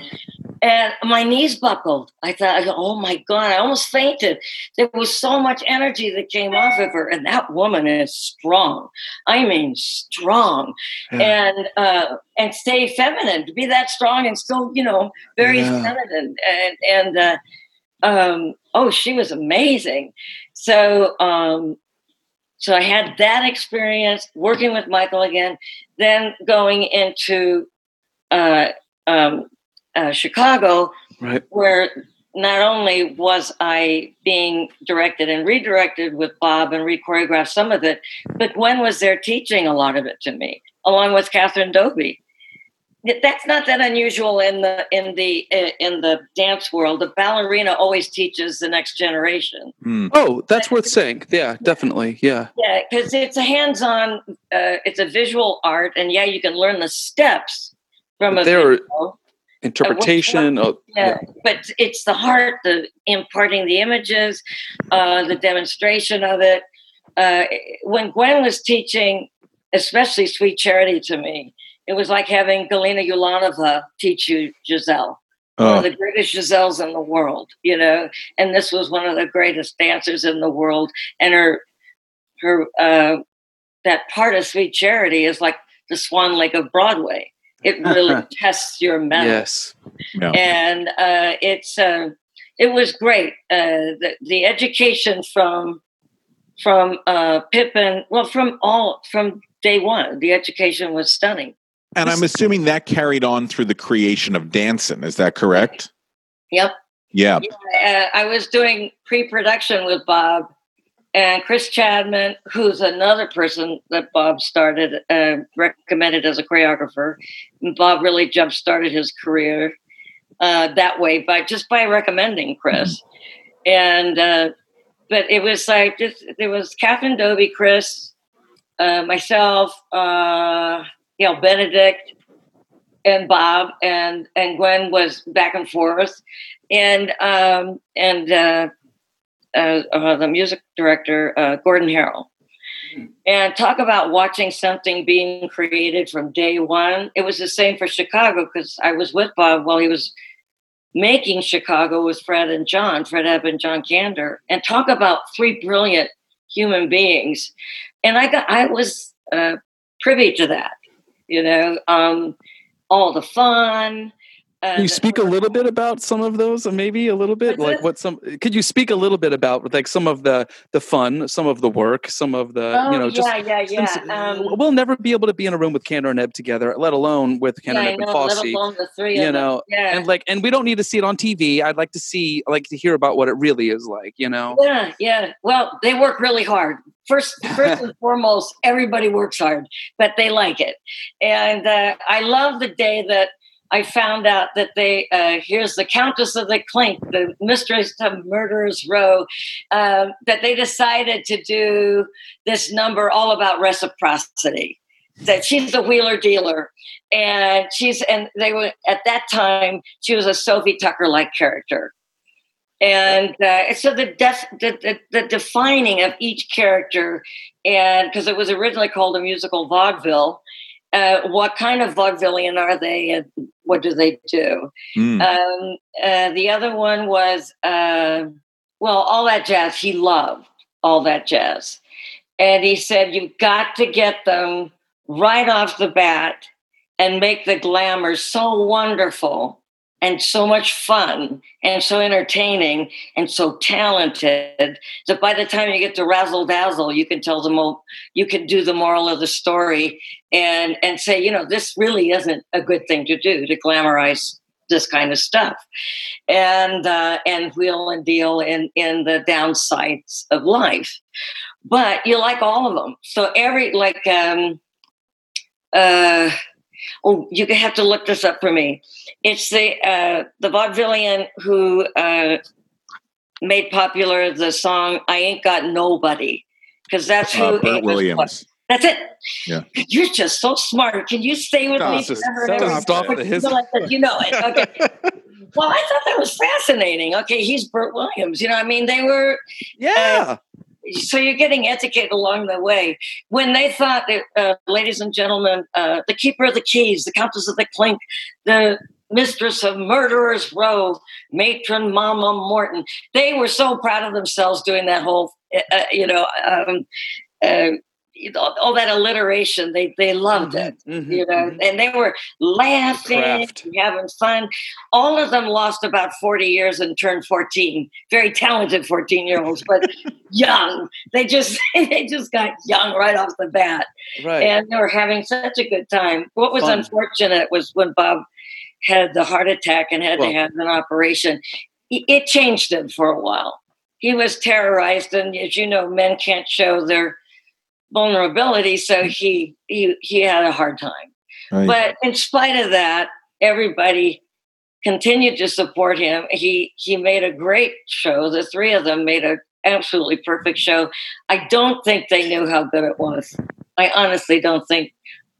And my knees buckled. I thought, I go, oh my God, I almost fainted. There was so much energy that came off of her. And that woman is strong. I mean, strong. Yeah. And uh, and stay feminine, to be that strong and still, you know, very Yeah. feminine. And, and uh, um, oh, she was amazing. So, um, so I had that experience working with Michael again, then going into uh, um, uh, Chicago, Right. where not only was I being directed and redirected with Bob and re-choreographed some of it, but Gwen was there teaching a lot of it to me, along with Kathryn Doby. That's not that unusual in the in the uh, in the dance world. The ballerina always teaches the next generation. Hmm. Oh, that's worth saying. Yeah, definitely. Yeah. Yeah, because it's a hands-on. Uh, it's a visual art, and yeah, you can learn the steps from a There are- video. interpretation. Uh, oh, yeah, but it's the heart, the imparting the images, uh, the demonstration of it. Uh, when Gwen was teaching, especially Sweet Charity to me, it was like having Galina Ulanova teach you Giselle. One Oh, of the greatest Giselles in the world, you know, and this was one of the greatest dancers in the world. And her, her, uh, that part of Sweet Charity is like the Swan Lake of Broadway. It really tests your metal yes. yeah. and uh, it's uh, it was great. Uh, the, the education from from uh, Pippin, well, from all from day one, the education was stunning. And I'm assuming that carried on through the creation of Dancin'. Is that correct? Yep. Yeah. Uh, I was doing pre-production with Bob and Chris Chadman, who's another person that Bob started, uh, recommended as a choreographer. And Bob really jump started his career uh, that way by just by recommending Chris. And uh, but it was like just there was Kathryn Doby, Chris, uh, myself, uh, you know Benedict, and Bob, and and Gwen was back and forth, and um, and uh, uh, uh, the music director uh, Gordon Harrell. And talk about watching something being created from day one. It was the same for Chicago because I was with Bob while he was making Chicago with Fred and John, Fred Ebb and John Kander, and talk about three brilliant human beings. And I got, I was uh, privy to that, you know, um, all the fun. Uh, Can you speak a little bit about some of those, uh, maybe a little bit, like what some? Could you speak a little bit about like some of the the fun, some of the work, some of the Oh, you know, just yeah, yeah, yeah. Um, we'll never be able to be in a room with Kander and Ebb together, let alone with yeah, Kander I and Ebb and let alone the three You of them. know, yeah. and like, and we don't need to see it on TV. I'd like to see, like, to hear about what it really is like. You know, Yeah, yeah. Well, they work really hard. First, first and foremost, everybody works hard, but they like it. And uh, I love the day that I found out that they uh, here's the Countess of the Clink, the Mistress of Murderers Row, um, that they decided to do this number all about reciprocity. That she's a wheeler dealer, and she's and they were at that time she was a Sophie Tucker like character and uh, so the, def- the, the the defining of each character, and because it was originally called a musical vaudeville, uh, what kind of vaudevillian are they, and what do they do? Mm. Um, uh, the other one was uh, well, all that jazz. He loved all that jazz, and he said you've got to get them right off the bat and make the glamour so wonderful and so much fun and so entertaining and so talented that by the time you get to razzle dazzle you can tell the mo- you can do the moral of the story and and say you know this really isn't a good thing to do to glamorize this kind of stuff. And uh, and wheel and deal in in the downsides of life. But you like all of them. So every like um uh oh you have to look this up for me it's the uh, the vaudevillian who uh, made popular the song "I Ain't Got Nobody" because that's who Uh, Burt Amos was. Williams. That's it. Yeah. You're just so smart. Can you stay with me Stop. forever? and ever? Stop the you know it, You know it. Okay. well, I thought that was fascinating. Okay, he's Bert Williams. You know, I mean, they were yeah, so you're getting educated along the way. When they thought that, uh, ladies and gentlemen, uh, the keeper of the keys, the countess of the clink, the mistress of murderers row, matron mama Morton, they were so proud of themselves doing that whole, uh, you know, um, uh, all, all that alliteration. They they loved it Mhm, you know, mhm. and they were laughing, Craft. having fun. All of them lost about 40 years and turned 14. Very talented 14 year olds, but young. They just they just got young right off the bat. right. And they were having such a good time. What was Fun. unfortunate was when Bob had the heart attack and had Well- to have an operation, it changed him for a while. He was terrorized, and as you know, men can't show their vulnerability, so mm. he he he had a hard time. Right. But in spite of that, everybody continued to support him. He he made a great show. The three of them made a absolutely perfect show. I don't think they knew how good it was. I honestly don't think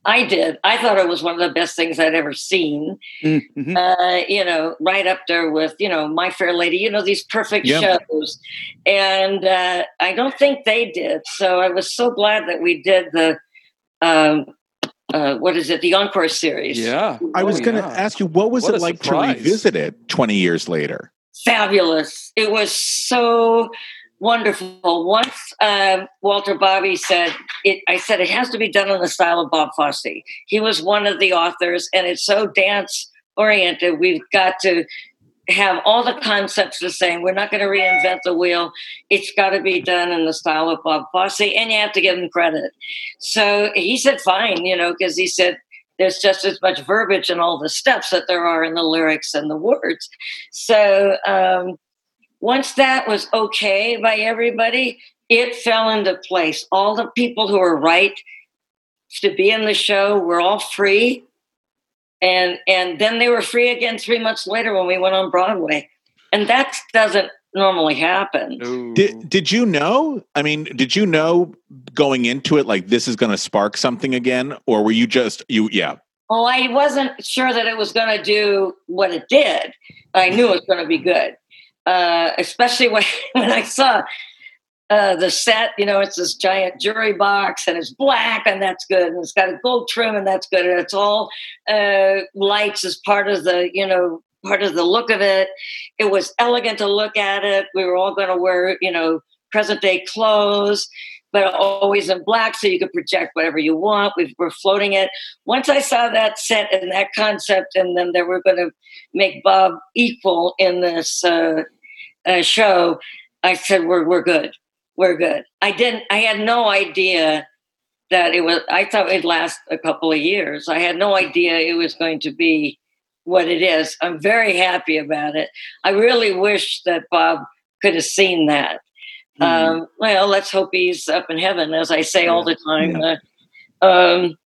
I did. I thought it was one of the best things I'd ever seen. Mm-hmm. Uh, you know, right up there with you know My Fair Lady. You know these perfect Yeah. shows, and uh, I don't think they did. So I was so glad that we did the. Um, uh, what is it? The encore series. Yeah. I was Oh, going to yeah. ask you, what was What it like surprise. to revisit it 20 years later? fabulous. It was so wonderful. Once um, Walter Bobbie said, it, I said, it has to be done in the style of Bob Fosse. He was one of the authors, and it's so dance oriented. We've got to have all the concepts the same. We're not going to reinvent the wheel. It's got to be done in the style of Bob Fosse, and you have to give him credit. So he said, fine, you know, because he said, there's just as much verbiage in all the steps that there are in the lyrics and the words. So um, once that was okay by everybody, it fell into place. All the people who were right to be in the show were all free, and and then they were free again three months later when we went on Broadway, and that doesn't normally happen. Did, did you know? I mean, did you know going into it like this is going to spark something again? Or were you just, you, yeah. Well, I wasn't sure that it was going to do what it did. I knew it was going to be good, uh, especially when, when I saw uh, the set. You know, it's this giant jury box and it's black, and that's good. And it's got a gold trim, and that's good. And it's all uh, lights as part of the, you know, part of the look of it. It was elegant to look at it. We were all going to wear, you know, present day clothes but always in black so you could project whatever you want. We were floating it. Once I saw that set and that concept, and then they were going to make Bob equal in this uh, uh, show, I said, "We're we're good. We're good." I didn't. I had no idea that it was. I thought it'd last a couple of years. I had no idea it was going to be what it is. I'm very happy about it. I really wish that Bob could have seen that. Hmm. Um, well, let's hope he's up in heaven, as I say all the time. Uh, um,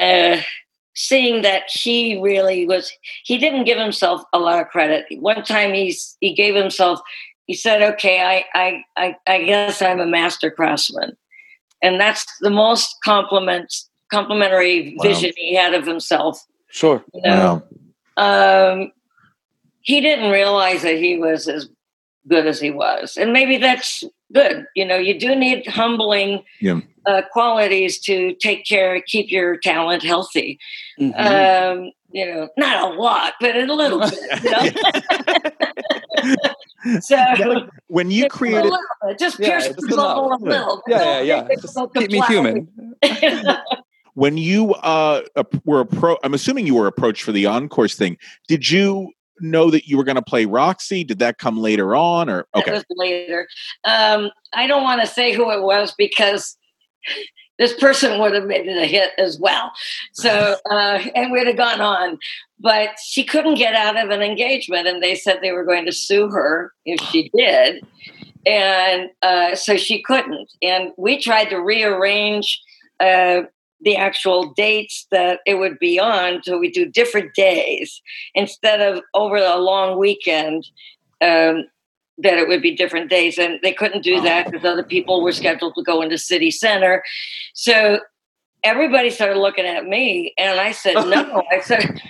uh, seeing that he really was, he didn't give himself a lot of credit. One time he's, he gave himself, he said, okay, I, I, I, I guess I'm a master craftsman. And that's the most compliments, complimentary Wow. vision he had of himself. Sure. You know? um, he didn't realize that he was as good as he was, and maybe that's good. You know, you do need humbling Yeah. uh, qualities to take care, keep your talent healthy. Mhm. Um, you know, not a lot, but a little bit. You know? so. Now, when you just a created, bit, just Yeah, pierce the bubble a little. Yeah, Don't yeah, yeah. Just so keep me human. when you uh ap- were appro- I'm assuming you were approached for the encores thing. Did you know that you were going to play Roxy? Did that come later on, or okay? was later. Um, I don't want to say who it was because this person would have made it a hit as well. So, uh, and we'd have gone on. But she couldn't get out of an engagement, and they said they were going to sue her if she did. And uh, so she couldn't. And we tried to rearrange uh, the actual dates that it would be on. So we do different days instead of over a long weekend. Um, that it would be different days, and they couldn't do that because other people were scheduled to go into city center. So everybody started looking at me, and I said, "No." I said,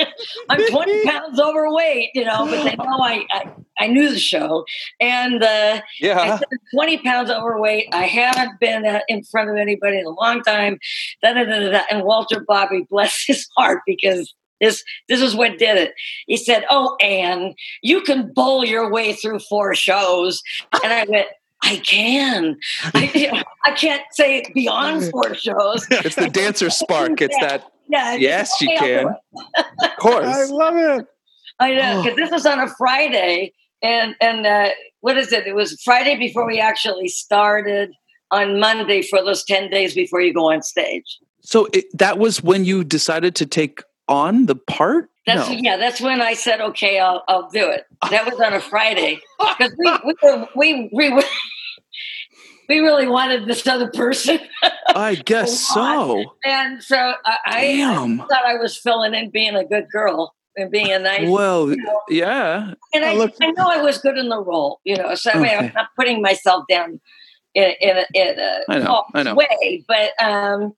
"I'm 20 pounds overweight," you know, but they know I I, I knew the show, and uh, I Yeah. said, 20 pounds overweight. I haven't been uh, in front of anybody in a long time. Da, da, da, da. And Walter Bobbie, bless his heart, because this this is what did it. He said, "Oh, Anne, you can bowl your way through four shows," and I went. I can. I, I can't say beyond four shows. It's the dancer spark. It's that. Yeah, Yes, she can. of course. I love it. I know because this was on a Friday, and and uh, what is it? It was Friday before we actually started on Monday for those ten days before you go on stage. So it, that was when you decided to take on the part. That's no. yeah. That's when I said, okay, I'll I'll do it. That was on a Friday because we we were, we we were, we really wanted this other person, I guess so. and so I, I thought I was filling in being a good girl and being a nice. Well, yeah. and I, I look- I know I was good in the role, you know. So I mean, I'm not putting myself down in in a, in a I know, I know. way, but um,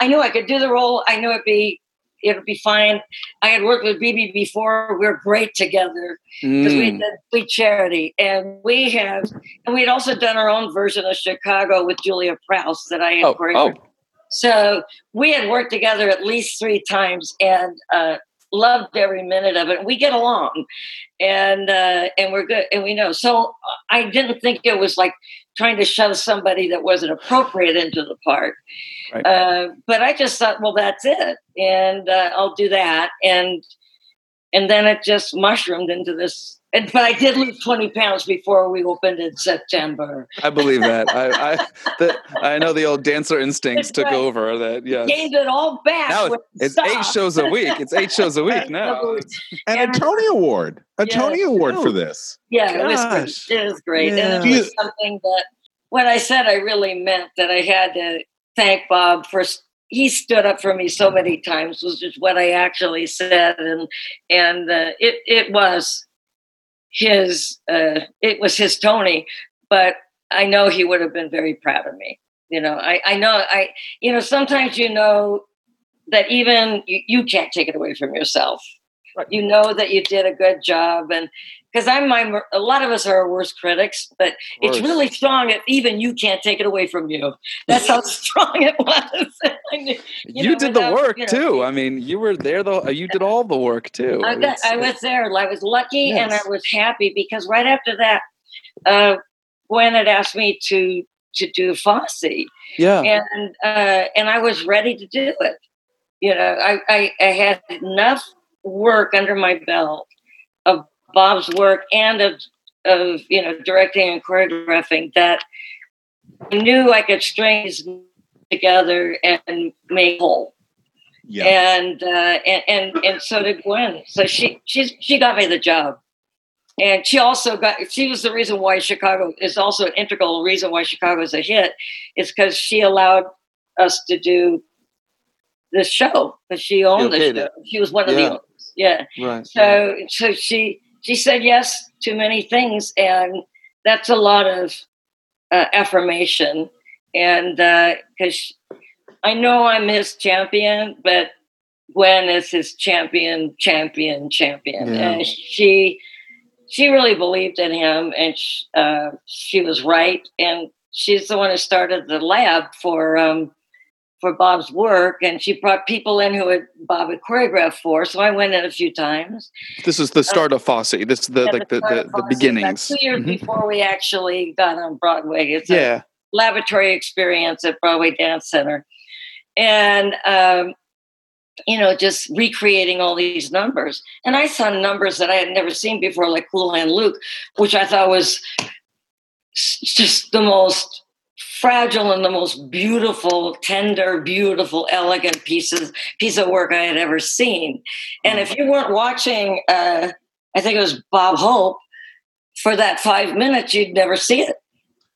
I knew I could do the role. I knew it'd be it would be fine. I had worked with Bebe before. We are great together because we Mm. did Sweet Charity, and we have, and we had also done our own version of Chicago with Julia Prowse that I had Oh, choreographed. oh. So we had worked together at least three times, and uh, loved every minute of it. We get along, and uh, and we're good, and we know. So I didn't think it was like trying to shove somebody that wasn't appropriate into the part. Right. Uh, but I just thought, well, that's it, and uh, I'll do that, and and then it just mushroomed into this. And, but I did lose twenty pounds before we opened in September. I believe that. I I, the, I know the old dancer instincts That's took right. over. That yeah, Gained it all back. Now when it's it eight shows a week. It's eight shows a week now. And a Tony Award. A Yeah. Tony Award for this. Yeah, it was great. It was great. Yeah. And it was something that when I said I really meant that I had to thank Bob for he stood up for me so many times was just what I actually said and and uh, it it was his uh, it was his Tony, but I know he would have been very proud of me. You know, I I know I you know sometimes you know that even you, you can't take it away from yourself. Right. You know that you did a good job and because I'm my a lot of us are our worst critics, but it's really strong if even you can't take it away from you. That's how strong it was. You, you know, did the work you know, too. I mean, you were there though. You did all the work too. I, got, I was there. I was lucky and I was happy because right after that, uh, Gwen had asked me to to do Fosse, yeah. and uh, and I was ready to do it. You know, I, I I had enough work under my belt Bob's work and of of you know directing and choreographing that I knew I could string together and make whole Yeah. and uh, and and and so did Gwen. So she she's she got me the job, and she also got she was the reason why Chicago is also an integral reason why Chicago is a hit. Is because she allowed us to do this show because she owned the show. it. She was one of Yeah. the owners. Yeah. Right. So so she she said yes to many things, and that's a lot of uh, affirmation. And because I know I'm his champion, but Gwen is his champion, champion, champion, Yeah. and she she really believed in him, and sh uh, she was right. And she's the one who started the lab for. Um, for Bob's work, and she brought people in who had Bob had choreographed for. So I went in a few times. This is the start of Fosse. This is the Yeah, like the, start the, the beginnings. About two years Mhm. before we actually got on Broadway. It's a Yeah. laboratory experience at Broadway Dance Center. And, um, you know, just recreating all these numbers. And I saw numbers that I had never seen before, like Cool Hand Luke, which I thought was just the most fragile and the most beautiful, tender, beautiful, elegant pieces piece of work I had ever seen. And if you weren't watching, uh, I think it was Bob Hope, for that five minutes, you'd never see it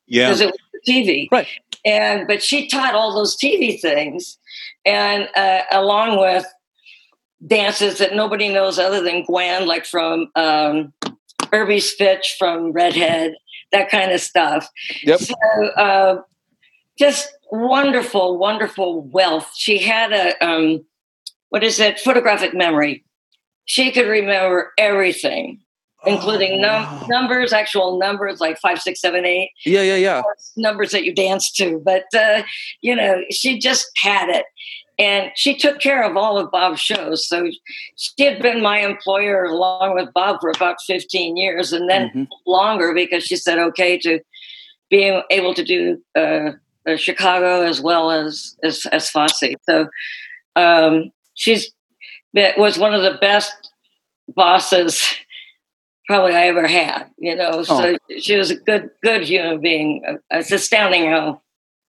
Yeah. because it was TV. Right. And but she taught all those TV things, and uh, along with dances that nobody knows other than Gwen, like from um, Erbie's Fitch from Redhead, that kind of stuff. Yep. So uh, just wonderful, wonderful wealth. She had a um, what is it? Photographic memory. She could remember everything, including num- wow. numbers, actual numbers like five, six, seven, eight Yeah. Yeah. Yeah. numbers that you dance to, but uh, you know, she just had it. And she took care of all of Bob's shows. So she had been my employer along with Bob for about 15 years and then Mhm. longer because she said okay to being able to do uh, uh, Chicago as well as, as, as Fosse. So um, she's was one of the best bosses probably I ever had, you know. So she was a good, good human being. It's astounding how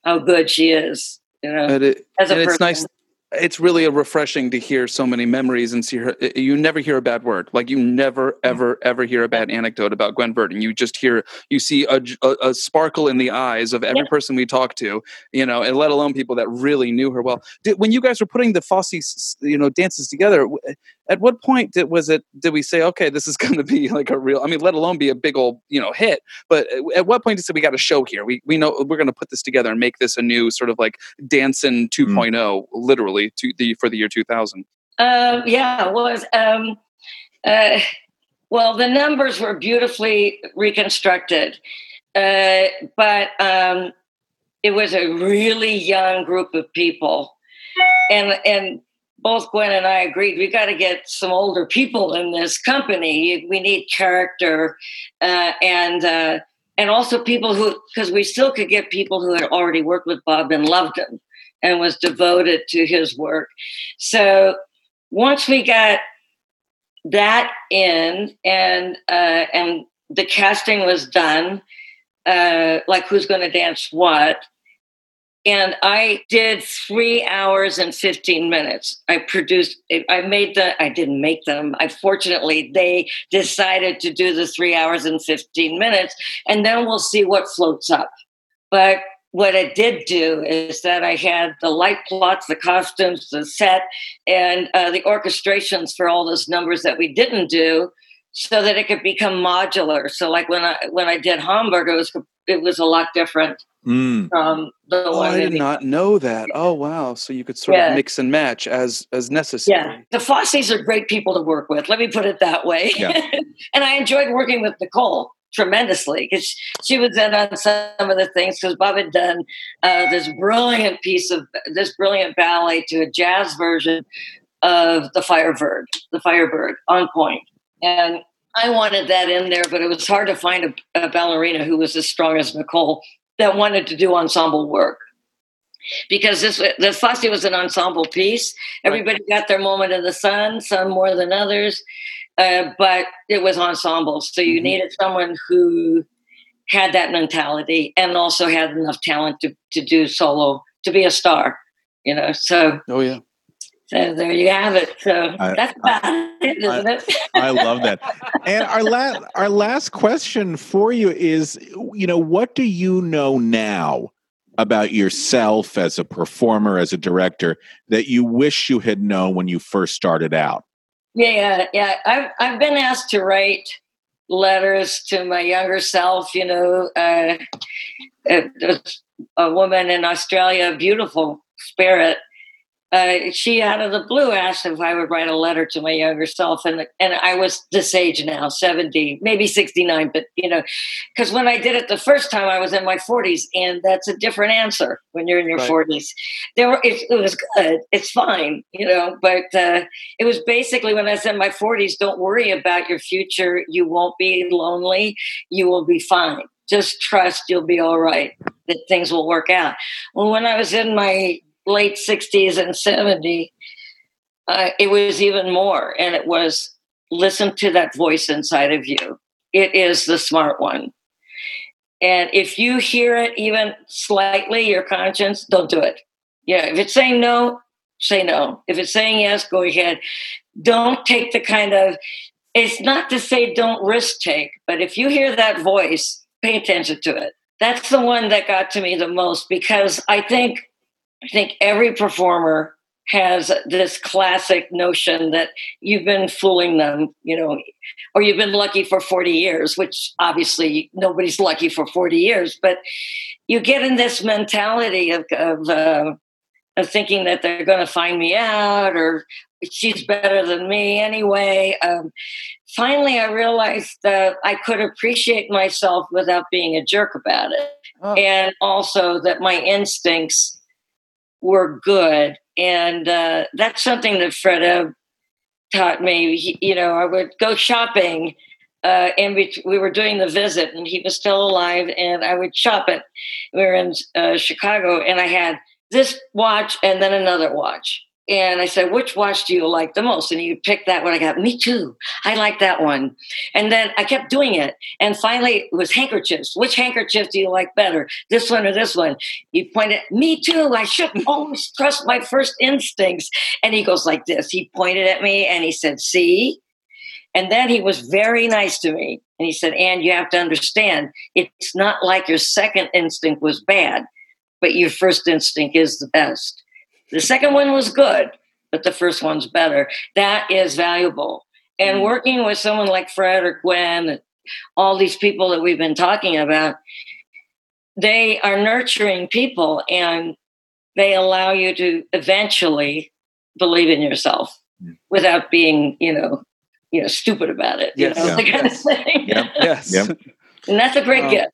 how good she is, you know. It, as a and it's nice. It's really a refreshing to hear so many memories and see her. You never hear a bad word. Like you never, ever, ever hear a bad anecdote about Gwen Verdon. You just hear, you see a, a, a sparkle in the eyes of every yeah. person we talk to, you know, and let alone people that really knew her well. Did, when you guys were putting the Fosse, you know, dances together, at what point did, was it, did we say, okay, this is going to be like a real, I mean, let alone be a big old, you know, hit, but at what point did we say we got a show here? We, we know we're going to put this together and make this a new sort of like dancing 2.0, mm. literally to the for the year 2000? Um, yeah, it was. Um, uh, well, the numbers were beautifully reconstructed, uh, but um, it was a really young group of people, and and both Gwen and I agreed we got to get some older people in this company. We need character, uh, and uh, and also people who because we still could get people who had already worked with Bob and loved him and was devoted to his work. So once we got that in and uh, and the casting was done, uh, like who's going to dance what, and I did three hours and 15 minutes. I produced, I made the, I didn't make them. I fortunately, they decided to do the three hours and 15 minutes, and then we'll see what floats up. But what it did do is that I had the light plots, the costumes, the set, and uh, the orchestrations for all those numbers that we didn't do, so that it could become modular. So, like when I when I did Hamburg, it was it was a lot different mm. from the oh, one. I did not know that. Oh wow! So you could sort yeah. of mix and match as as necessary. Yeah, the Fosses are great people to work with. Let me put it that way. Yeah. and I enjoyed working with Nicole tremendously because she was in on some of the things because Bob had done uh, this brilliant piece of this brilliant ballet to a jazz version of the Firebird, the Firebird on point. And I wanted that in there, but it was hard to find a, a ballerina who was as strong as Nicole that wanted to do ensemble work because this the Fosse was an ensemble piece. Everybody got their moment in the sun, some more than others. Uh, but it was ensembles. So you mm-hmm. needed someone who had that mentality and also had enough talent to, to do solo, to be a star, you know. So, oh, yeah. So there you have it. So I, that's about I, it, isn't I, it? I love that. And our last our last question for you is, you know, what do you know now about yourself as a performer, as a director, that you wish you had known when you first started out? Yeah, yeah. I've I've been asked to write letters to my younger self. You know, uh, a woman in Australia, a beautiful spirit, uh, she out of the blue asked if I would write a letter to my younger self, and and I was this age now, seventy, maybe sixty nine, but you know, because when I did it the first time, I was in my forties, and that's a different answer when you're in your forties. Right. There were it, it, was good, it's fine, you know, but uh, it was basically when I was in my forties. Don't worry about your future. You won't be lonely. You will be fine. Just trust you'll be all right. That things will work out. Well, when I was in my late 60s and 70, uh, it was even more. And it was listen to that voice inside of you. It is the smart one. And if you hear it even slightly, your conscience, don't do it. Yeah, if it's saying no, say no. If it's saying yes, go ahead. Don't take the kind of, it's not to say don't risk take, but if you hear that voice, pay attention to it. That's the one that got to me the most because I think I think every performer has this classic notion that you've been fooling them, you know, or you've been lucky for 40 years, which obviously nobody's lucky for 40 years, but you get in this mentality of, of, uh, of thinking that they're going to find me out or she's better than me anyway. Um, finally, I realized that I could appreciate myself without being a jerk about it. Oh. And also that my instincts were good. And uh, that's something that Fred Ebb taught me. He, you know, I would go shopping. Uh, and we, we were doing the visit, and he was still alive. And I would shop it. We were in uh, Chicago, and I had this watch and then another watch. And I said, which watch do you like the most? And you picked that one. I got, me too. I like that one. And then I kept doing it. And finally, it was handkerchiefs. Which handkerchief do you like better? This one or this one? He pointed, me too. I should always trust my first instincts. And he goes like this. He pointed at me and he said, see? And then he was very nice to me. And he said, and you have to understand, it's not like your second instinct was bad, but your first instinct is the best. The second one was good, but the first one's better. That is valuable. And mm. working with someone like Fred or Gwen, all these people that we've been talking about, they are nurturing people and they allow you to eventually believe in yourself mm. without being, you know, you know, stupid about it. Yes. You know, yeah. kind yes. of thing. Yep. yes. Yep. And that's a great um, gift.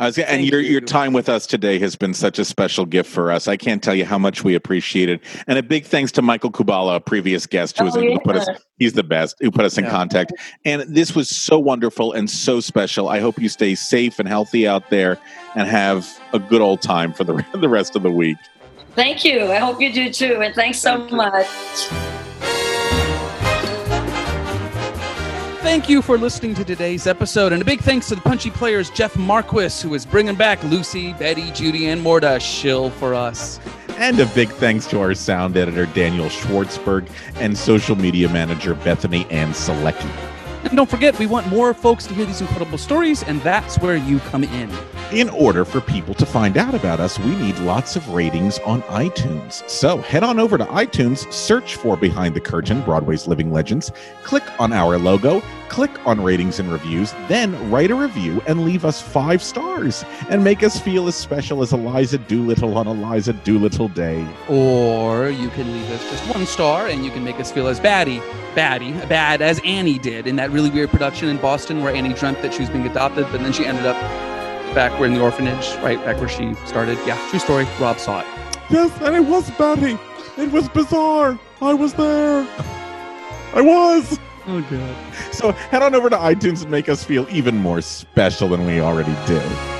Uh, was, and your you. your time with us today has been such a special gift for us. I can't tell you how much we appreciate it. And a big thanks to Michael Kubala, a previous guest who oh, was oh, able yeah. to put us. He's the best who put us in yeah. contact. And this was so wonderful and so special. I hope you stay safe and healthy out there and have a good old time for the the rest of the week. Thank you. I hope you do too. And thanks so Thank much. Thank you for listening to today's episode, and a big thanks to the punchy players Jeff Marquis, who is bringing back Lucy, Betty, Judy, and more to shill for us. And a big thanks to our sound editor Daniel Schwartzberg and social media manager Bethany Ann Selecki. And don't forget, we want more folks to hear these incredible stories, and that's where you come in. In order for people to find out about us, we need lots of ratings on iTunes. So head on over to iTunes, search for Behind the Curtain Broadway's Living Legends, click on our logo, click on ratings and reviews, then write a review and leave us five stars and make us feel as special as Eliza Doolittle on Eliza Doolittle Day. Or you can leave us just one star and you can make us feel as baddie, baddie, bad as Annie did in that really weird production in Boston where Annie dreamt that she was being adopted, but then she ended up back where in the orphanage, right back where she started. Yeah, true story. Rob saw it. Yes, and it was Betty. It was bizarre. I was there. I was. Oh god. So head on over to iTunes and make us feel even more special than we already did.